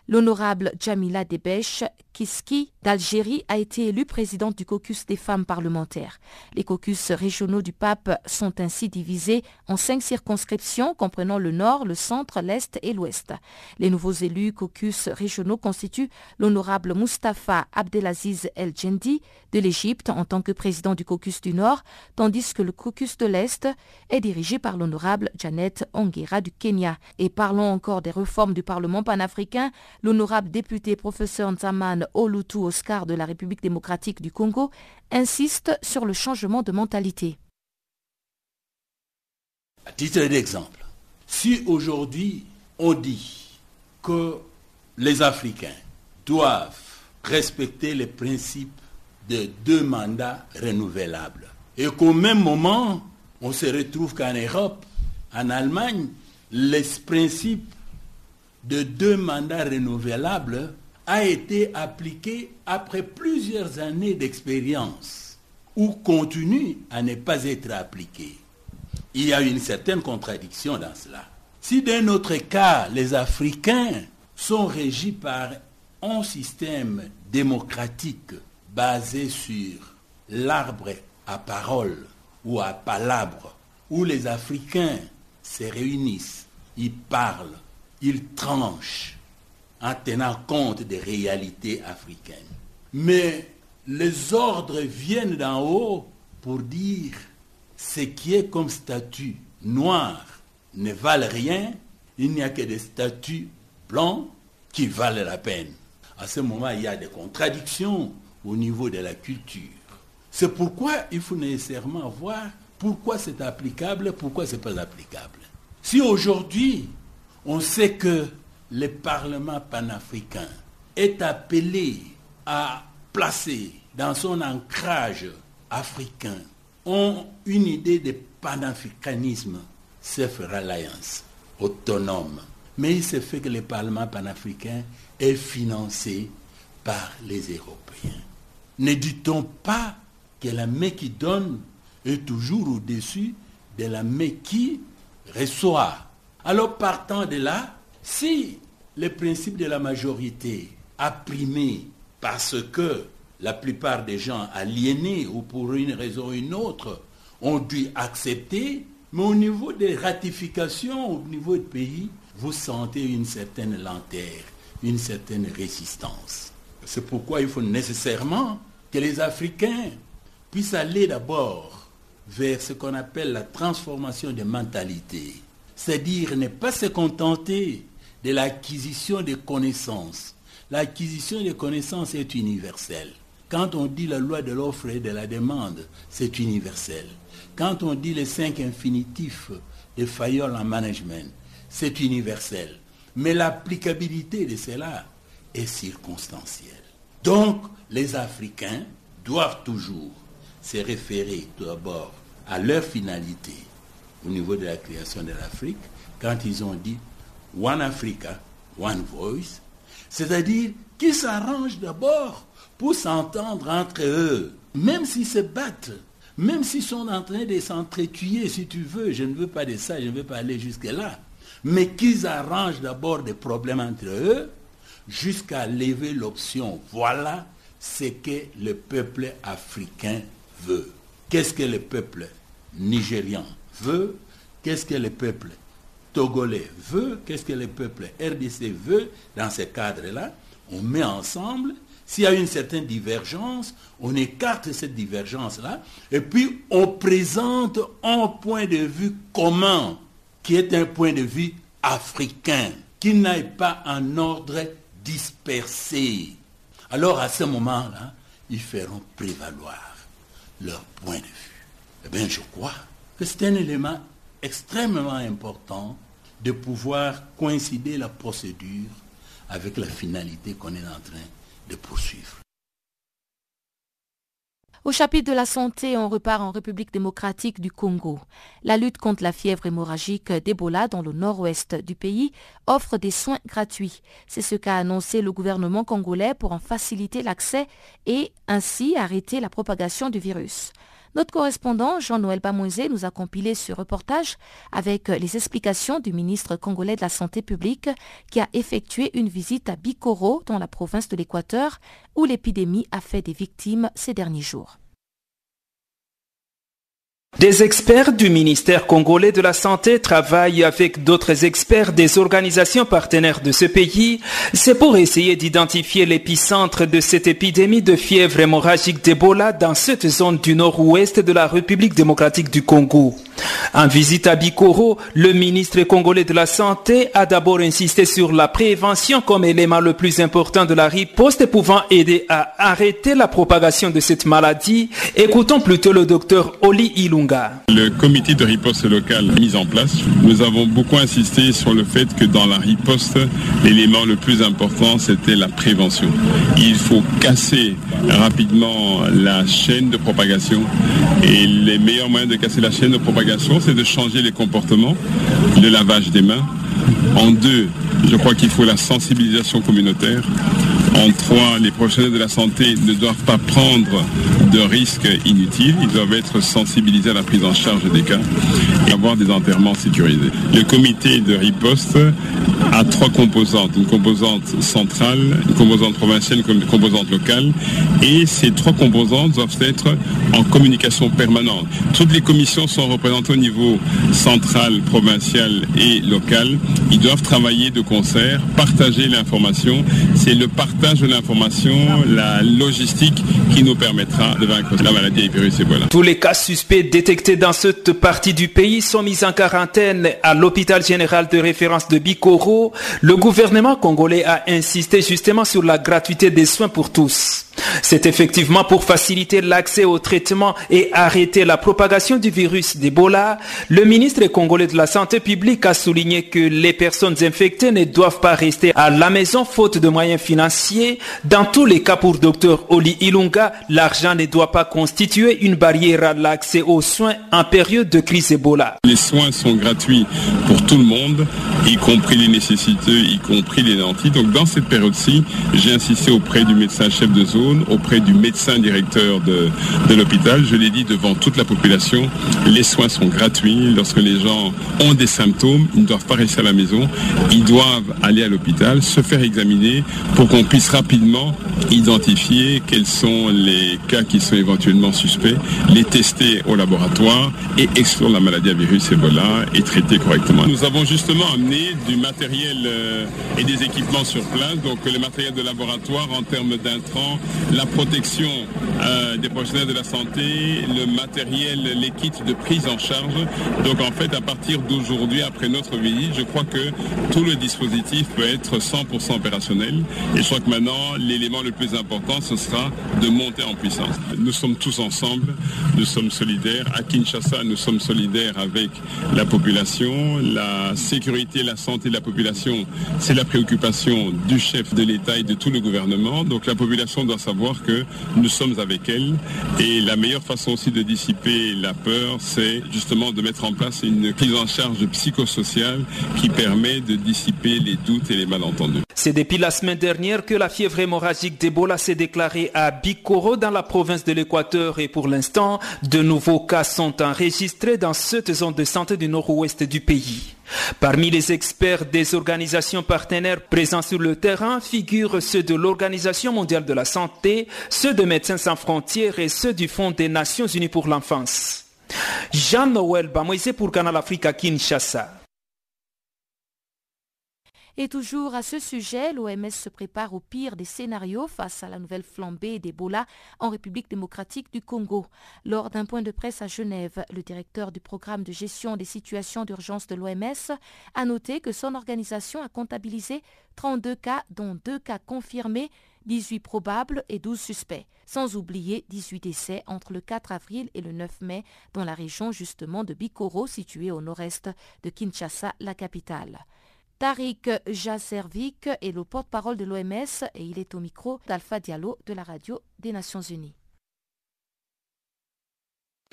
L'honorable Jamila Debèche Kiski d'Algérie a été élue présidente du caucus des femmes parlementaires. Les caucus régionaux du pape sont ainsi divisés en cinq circonscriptions comprenant le nord, le centre, l'est et l'ouest. Les nouveaux élus caucus régionaux constituent l'honorable Mustafa Abdelaziz El Jendi de l'Égypte en tant que président du caucus du nord, tandis que le caucus de l'est est dirigé par l'honorable Janet Ongera du Kenya. Et parlons encore des réformes du Parlement panafricain. L'honorable député professeur Nzaman Olutu Oscar de la République démocratique du Congo insiste sur le changement de mentalité. À titre d'exemple, si aujourd'hui on dit que les Africains doivent respecter les principes de deux mandats renouvelables et qu'au même moment, on se retrouve qu'en Europe, en Allemagne, les principes de deux mandats renouvelables a été appliqué après plusieurs années d'expérience ou continue à ne pas être appliqué. Il y a une certaine contradiction dans cela. Si d'un autre cas, les Africains sont régis par un système démocratique basé sur l'arbre à parole ou à palabre, où les Africains se réunissent, ils parlent, ils tranchent en tenant compte des réalités africaines. Mais les ordres viennent d'en haut pour dire ce qui est comme statut noir ne valent rien, il n'y a que des statuts blancs qui valent la peine. À ce moment, il y a des contradictions au niveau de la culture. C'est pourquoi il faut nécessairement voir pourquoi c'est applicable, pourquoi ce n'est pas applicable. Si aujourd'hui, on sait que le Parlement panafricain est appelé à placer dans son ancrage africain une idée de panafricanisme, self-reliance, autonome. Mais il se fait que le Parlement panafricain est financé par les Européens. Ne dit-on pas que la main qui donne est toujours au-dessus de la main qui reçoit? Alors partant de là, si le principe de la majorité a parce que la plupart des gens aliénés ou pour une raison ou une autre ont dû accepter, mais au niveau des ratifications, au niveau du pays, vous sentez une certaine lenteur, une certaine résistance. C'est pourquoi il faut nécessairement que les Africains puissent aller d'abord vers ce qu'on appelle la transformation des mentalités, c'est-à-dire ne pas se contenter de l'acquisition des connaissances. L'acquisition des connaissances est universelle. Quand on dit la loi de l'offre et de la demande, c'est universel. Quand on dit les cinq infinitifs de Fayol en management, c'est universel. Mais l'applicabilité de cela est circonstancielle. Donc, les Africains doivent toujours se référer tout d'abord à leur finalité au niveau de la création de l'Afrique quand ils ont dit One Africa, One Voice, c'est-à-dire qu'ils s'arrangent d'abord pour s'entendre entre eux, même s'ils se battent, même s'ils sont en train de s'entretuer, si tu veux, je ne veux pas de ça, je ne veux pas aller jusque-là, mais qu'ils arrangent d'abord des problèmes entre eux jusqu'à lever l'option. Voilà ce que le peuple africain veut. Qu'est-ce que le peuple nigérian veut? Qu'est-ce que le peuple togolais veut, qu'est-ce que le peuple RDC veut dans ce cadre-là? On met ensemble. S'il y a une certaine divergence, on écarte cette divergence-là. Et puis, on présente un point de vue commun qui est un point de vue africain, qui n'aille pas en ordre dispersé. Alors à ce moment-là, ils feront prévaloir leur point de vue. Eh bien, je crois que c'est un élément extrêmement important de pouvoir coïncider la procédure avec la finalité qu'on est en train de poursuivre. Au chapitre de la santé, on repart en République démocratique du Congo. La lutte contre la fièvre hémorragique d'Ebola dans le nord-ouest du pays offre des soins gratuits. C'est ce qu'a annoncé le gouvernement congolais pour en faciliter l'accès et ainsi arrêter la propagation du virus. Notre correspondant Jean-Noël Bamoisé nous a compilé ce reportage avec les explications du ministre congolais de la Santé publique qui a effectué une visite à Bikoro dans la province de l'Équateur où l'épidémie a fait des victimes ces derniers jours. Des experts du ministère congolais de la Santé travaillent avec d'autres experts des organisations partenaires de ce pays. C'est pour essayer d'identifier l'épicentre de cette épidémie de fièvre hémorragique d'Ebola dans cette zone du nord-ouest de la République démocratique du Congo. En visite à Bikoro, le ministre congolais de la Santé a d'abord insisté sur la prévention comme élément le plus important de la riposte pouvant aider à arrêter la propagation de cette maladie. Écoutons plutôt le docteur Oli Le comité de riposte locale mis en place, nous avons beaucoup insisté sur le fait que dans la riposte, l'élément le plus important, c'était la prévention. Il faut casser rapidement la chaîne de propagation et les meilleurs moyens de casser la chaîne de propagation, c'est de changer les comportements, le lavage des mains. En deux, je crois qu'il faut la sensibilisation communautaire. En trois, les professionnels de la santé ne doivent pas prendre de risques inutiles. Ils doivent être sensibilisés à la prise en charge des cas et avoir des enterrements sécurisés. Le comité de riposte trois composantes. Une composante centrale, une composante provinciale, une composante locale. Et ces trois composantes doivent être en communication permanente. Toutes les commissions sont représentées au niveau central, provincial et local. Ils doivent travailler de concert, partager l'information. C'est le partage de l'information, la logistique qui nous permettra de vaincre la maladie et virus Ebola. Tous les cas suspects détectés dans cette partie du pays sont mis en quarantaine à l'hôpital général de référence de Bikoro. Le gouvernement congolais a insisté justement sur la gratuité des soins pour tous. C'est effectivement pour faciliter l'accès au traitement et arrêter la propagation du virus d'Ebola. Le ministre congolais de la Santé publique a souligné que les personnes infectées ne doivent pas rester à la maison faute de moyens financiers. Dans tous les cas pour Dr Oli Ilunga, l'argent ne doit pas constituer une barrière à l'accès aux soins en période de crise Ebola. Les soins sont gratuits pour tout le monde, y compris les y compris les nantis. Donc dans cette période-ci, j'ai insisté auprès du médecin chef de zone, auprès du médecin directeur de, de l'hôpital. Je l'ai dit devant toute la population, les soins sont gratuits. Lorsque les gens ont des symptômes, ils ne doivent pas rester à la maison. Ils doivent aller à l'hôpital, se faire examiner pour qu'on puisse rapidement identifier quels sont les cas qui sont éventuellement suspects, les tester au laboratoire et exclure la maladie à virus Ebola et traiter correctement. Nous avons justement amené du matériel euh, et des équipements sur place, donc le matériel de laboratoire en termes d'intrants, la protection euh, des professionnels de la santé, le matériel, les kits de prise en charge. Donc en fait, à partir d'aujourd'hui, après notre visite, je crois que tout le dispositif peut être 100% opérationnel. Et je crois que maintenant, l'élément le plus important, ce sera de monter en puissance. Nous sommes tous ensemble, nous sommes solidaires. À Kinshasa, nous sommes solidaires avec la population. La sécurité, la santé de la population, c'est la préoccupation du chef de l'État et de tout le gouvernement. Donc la population doit savoir que nous sommes avec elle. Et la meilleure façon aussi de dissiper la peur, c'est justement de mettre en place une prise en charge psychosociale qui permet de dissiper les doutes et les malentendus. C'est depuis la semaine dernière que la fièvre hémorragique d'Ebola s'est déclarée à Bikoro dans la province de l'Équateur et pour l'instant, de nouveaux cas sont enregistrés dans cette zone de santé du nord-ouest du pays. Parmi les experts des organisations partenaires présents sur le terrain figurent ceux de l'Organisation mondiale de la santé, ceux de Médecins sans frontières et ceux du Fonds des Nations unies pour l'enfance. Jean-Noël Bamoisé pour Canal Africa Kinshasa. Et toujours à ce sujet, l'OMS se prépare au pire des scénarios face à la nouvelle flambée d'Ebola en République démocratique du Congo. Lors d'un point de presse à Genève, le directeur du programme de gestion des situations d'urgence de l'OMS a noté que son organisation a comptabilisé 32 cas, dont 2 cas confirmés, 18 probables et 12 suspects, sans oublier 18 décès entre le 4 avril et le 9 mai dans la région justement de Bikoro située au nord-est de Kinshasa, la capitale. Tariq Jasservik est le porte-parole de l'OMS et il est au micro d'Alpha Diallo de la radio des Nations Unies.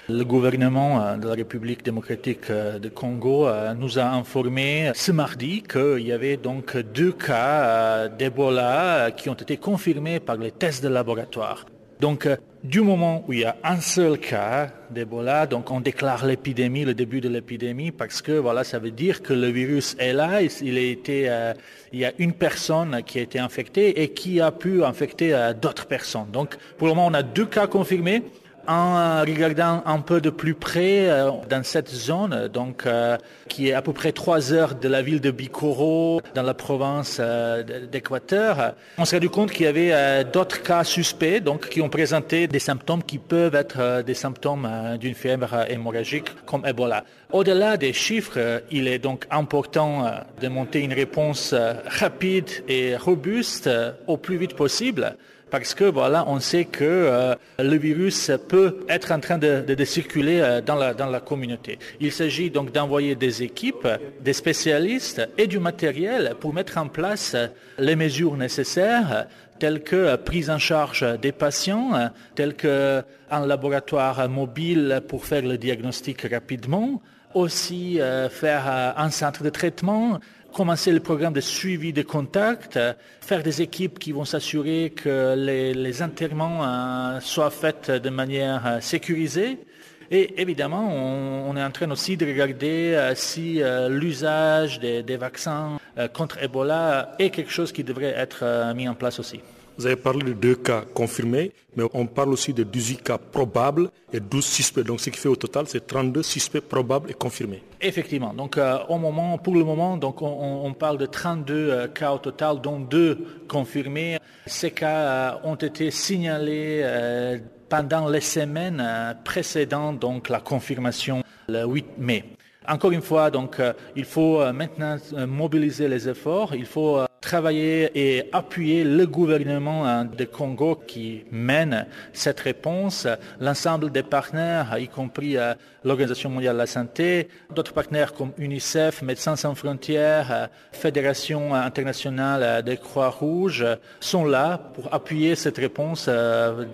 Le gouvernement euh, de la République démocratique euh, du Congo euh, nous a informé ce mardi qu'il y avait donc deux cas d'Ebola qui ont été confirmés par les tests de laboratoire. Donc, du moment où il y a un seul cas d'Ebola, donc on déclare l'épidémie, le début de l'épidémie, parce que voilà, ça veut dire que le virus est là. Il, a été, il y a une personne qui a été infectée et qui a pu infecter d'autres personnes. Donc, pour le moment, on a deux cas confirmés en regardant un peu de plus près euh, dans cette zone, donc euh, qui est à peu près trois heures de la ville de Bicoro, dans la province euh, d'Équateur, on s'est rendu compte qu'il y avait d'autres cas suspects, donc qui ont présenté des symptômes qui peuvent être des symptômes d'une fièvre hémorragique comme Ebola. Au-delà des chiffres, il est donc important de monter une réponse rapide et robuste au plus vite possible parce que voilà, on sait que euh, le virus peut être en train de, circuler euh, dans, la, communauté. Il s'agit donc d'envoyer des équipes, des spécialistes et du matériel pour mettre en place les mesures nécessaires telles que prise en charge des patients, telles que un laboratoire mobile pour faire le diagnostic rapidement, aussi euh, faire un centre de traitement, commencer le programme de suivi de contact, faire des équipes qui vont s'assurer que les, enterrements euh, soient faits de manière euh, sécurisée. Et évidemment, on, est en train aussi de regarder euh, si l'usage des, vaccins contre Ebola est quelque chose qui devrait être mis en place aussi. Vous avez parlé de deux cas confirmés, mais on parle aussi de 18 cas probables et 12 suspects. Donc ce qui fait au total, c'est 32 suspects probables et confirmés. Effectivement. Donc euh, au moment, pour le moment, donc on, parle de 32 euh, cas au total, dont deux confirmés. Ces cas euh, ont été signalés pendant les semaines précédant donc la confirmation le 8 mai. Encore une fois, donc, il faut maintenant mobiliser les efforts. Il faut travailler et appuyer le gouvernement hein, de Congo qui mène cette réponse, l'ensemble des partenaires, y compris euh, l'Organisation mondiale de la santé, d'autres partenaires comme UNICEF, Médecins sans frontières, euh, Fédération internationale des Croix-Rouges, sont là pour appuyer cette réponse euh,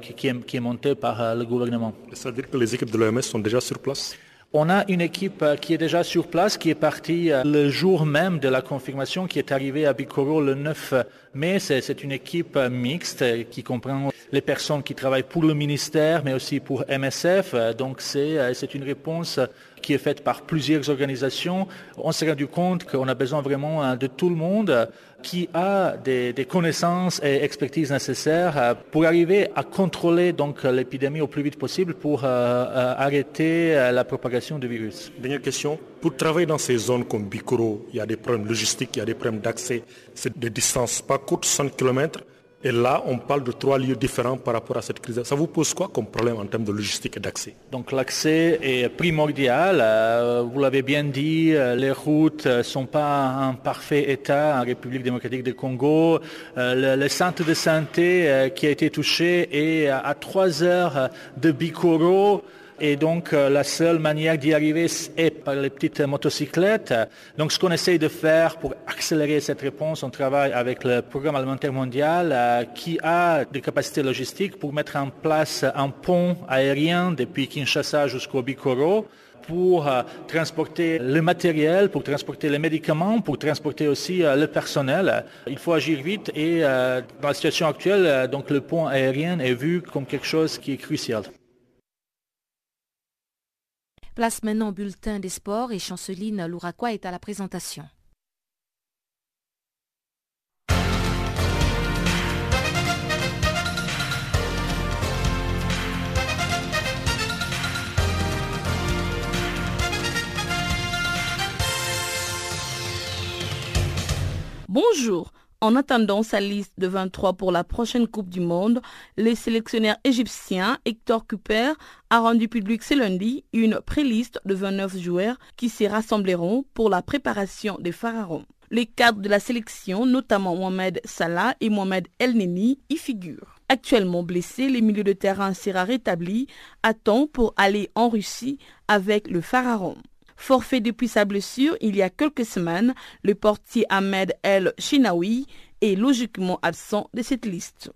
qui, est, qui est montée par le gouvernement. C'est-à-dire que les équipes de l'OMS sont déjà sur place? On a une équipe euh, qui est déjà sur place, qui est partie euh, le jour même de la confirmation, qui est arrivée à Bicoro le 9 mai. C'est une équipe euh, mixte qui comprend les personnes qui travaillent pour le ministère, mais aussi pour MSF. Donc c'est une réponse qui est faite par plusieurs organisations. On s'est rendu compte qu'on a besoin vraiment de tout le monde qui a des, connaissances et expertises nécessaires euh, pour arriver à contrôler donc l'épidémie au plus vite possible pour euh, euh, arrêter la propagation du virus. Dernière question. Pour travailler dans ces zones comme Bikoro, il y a des problèmes logistiques, il y a des problèmes d'accès. C'est des distances pas courtes, 100 km. Et là, on parle de trois lieux différents par rapport à cette crise. Ça vous pose quoi comme problème en termes de logistique et d'accès? Donc l'accès est primordial. Euh, vous l'avez bien dit, euh, les routes ne sont pas en parfait état en République démocratique du Congo. Euh, le, centre de santé qui a été touché est à trois heures de Bikoro. Et donc, euh, la seule manière d'y arriver est par les petites motocyclettes. Donc, ce qu'on essaye de faire pour accélérer cette réponse, on travaille avec le Programme alimentaire mondial euh, qui a des capacités logistiques pour mettre en place un pont aérien depuis Kinshasa jusqu'au Bikoro pour euh, transporter le matériel, pour transporter les médicaments, pour transporter aussi le personnel. Il faut agir vite et dans la situation actuelle, donc le pont aérien est vu comme quelque chose qui est crucial. Place maintenant au bulletin des sports et Chanceline Louraquois est à la présentation. Bonjour. En attendant sa liste de 23 pour la prochaine Coupe du Monde, le sélectionneur égyptien Hector Cooper a rendu public ce lundi une préliste de 29 joueurs qui s'y rassembleront pour la préparation des pharaons. Les cadres de la sélection, notamment Mohamed Salah et Mohamed El Neni, y figurent. Actuellement blessé, les milieux de terrain sera rétabli à temps pour aller en Russie avec le pharaon. Forfait depuis sa blessure il y a quelques semaines, le portier Ahmed El Shinawi est logiquement absent de cette liste.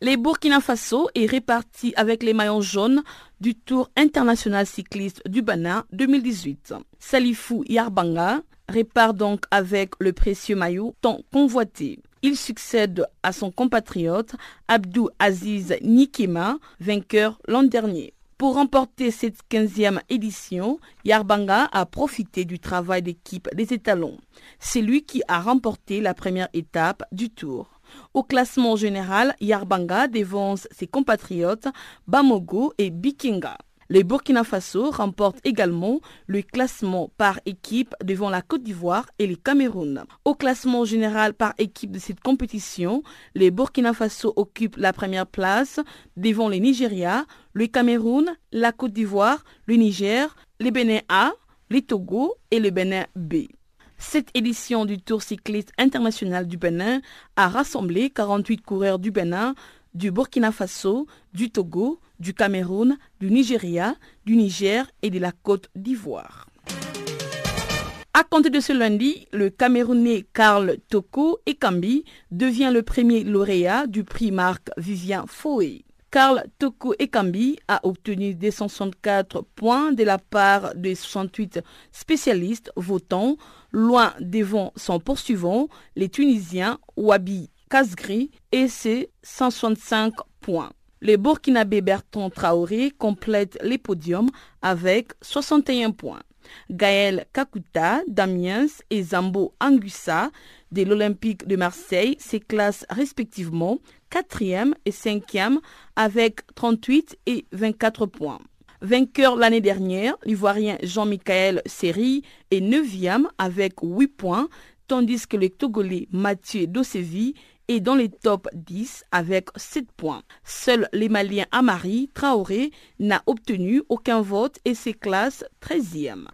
Les Burkina Faso est réparti avec les maillons jaunes du Tour international cycliste du Bana 2018. Salifou Yarbanga répare donc avec le précieux maillot tant convoité. Il succède à son compatriote Abdou Aziz Nikema, vainqueur l'an dernier. Pour remporter cette 15e édition, Yarbanga a profité du travail d'équipe des étalons. C'est lui qui a remporté la première étape du tour. Au classement général, Yarbanga dévance ses compatriotes Bamogo et Bikinga. Le Burkina Faso remporte également le classement par équipe devant la Côte d'Ivoire et le Cameroun. Au classement général par équipe de cette compétition, le Burkina Faso occupe la première place devant le Nigeria, le Cameroun, la Côte d'Ivoire, le Niger, le Bénin A, le Togo et le Bénin B. Cette édition du Tour cycliste international du Bénin a rassemblé 48 coureurs du Bénin, du Burkina Faso, du Togo, du Cameroun, du Nigeria, du Niger et de la Côte d'Ivoire. À compter de ce lundi, le Camerounais Karl Toko Ekambi devient le premier lauréat du prix Marc Vivien Foé. Karl Toko Ekambi a obtenu 264 points de la part des 68 spécialistes votants, loin devant son poursuivant, les Tunisiens Wabi Kazgri et ses 165 points. Le Burkinabé Bertrand Traoré complète les podiums avec 61 points. Gaël Kakuta, Damiens et Zambo Anguissa de l'Olympique de Marseille s'éclassent respectivement 4e et 5e avec 38 et 24 points. Vainqueur l'année dernière, l'Ivoirien Jean-Michel Seri est 9e avec 8 points, tandis que le Togolais Mathieu Dossevi et dans les top 10 avec 7 points. Seul les Maliens Amari Traoré n'a obtenu aucun vote et s'éclasse 13e.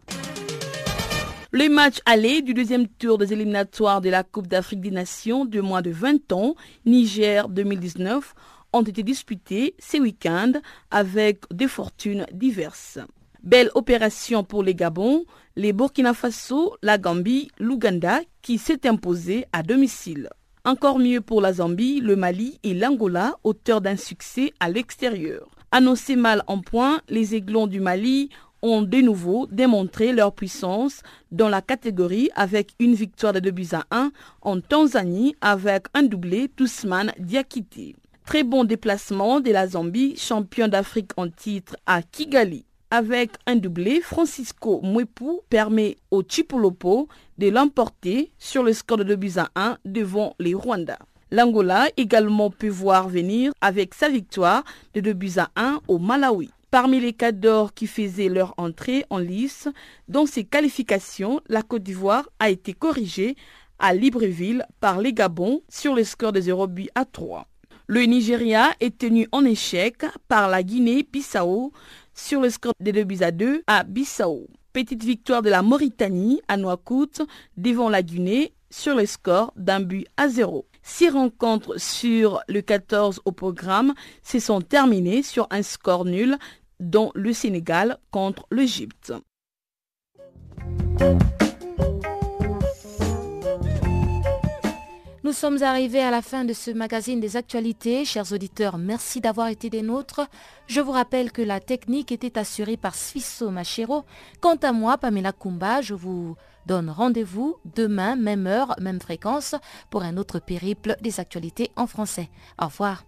Les matchs allés du deuxième tour des éliminatoires de la Coupe d'Afrique des Nations de moins de 20 ans, Niger 2019, ont été disputés ce week-end avec des fortunes diverses. Belle opération pour les Gabon, les Burkina Faso, la Gambie, l'Ouganda qui s'est imposé à domicile. Encore mieux pour la Zambie, le Mali et l'Angola, auteurs d'un succès à l'extérieur. Annoncés mal en point, les aiglons du Mali ont de nouveau démontré leur puissance dans la catégorie avec une victoire de 2 buts à 1 en Tanzanie avec un doublé Tousman Diakité. Très bon déplacement de la Zambie, champion d'Afrique en titre à Kigali. Avec un doublé, Francisco Mwepu permet au Chipolopo de l'emporter sur le score de 2 buts à 1 devant les Rwandais. L'Angola également peut voir venir avec sa victoire de 2 buts à 1 au Malawi. Parmi les cadors qui faisaient leur entrée en lice, dans ces qualifications, la Côte d'Ivoire a été corrigée à Libreville par les Gabons sur le score de 0 buts à 3. Le Nigeria est tenu en échec par la Guinée-Bissau sur le score de 2 buts à 2 à Bissau. Petite victoire de la Mauritanie à Nouakchott devant la Guinée sur le score d'un but à 0. Six rencontres sur le 14 au programme se sont terminées sur un score nul dont le Sénégal contre l'Égypte. Nous sommes arrivés à la fin de ce magazine des actualités. Chers auditeurs, merci d'avoir été des nôtres. Je vous rappelle que la technique était assurée par Sfisso Machero. Quant à moi, Pamela Kumba, je vous donne rendez-vous demain, même heure, même fréquence, pour un autre périple des actualités en français. Au revoir.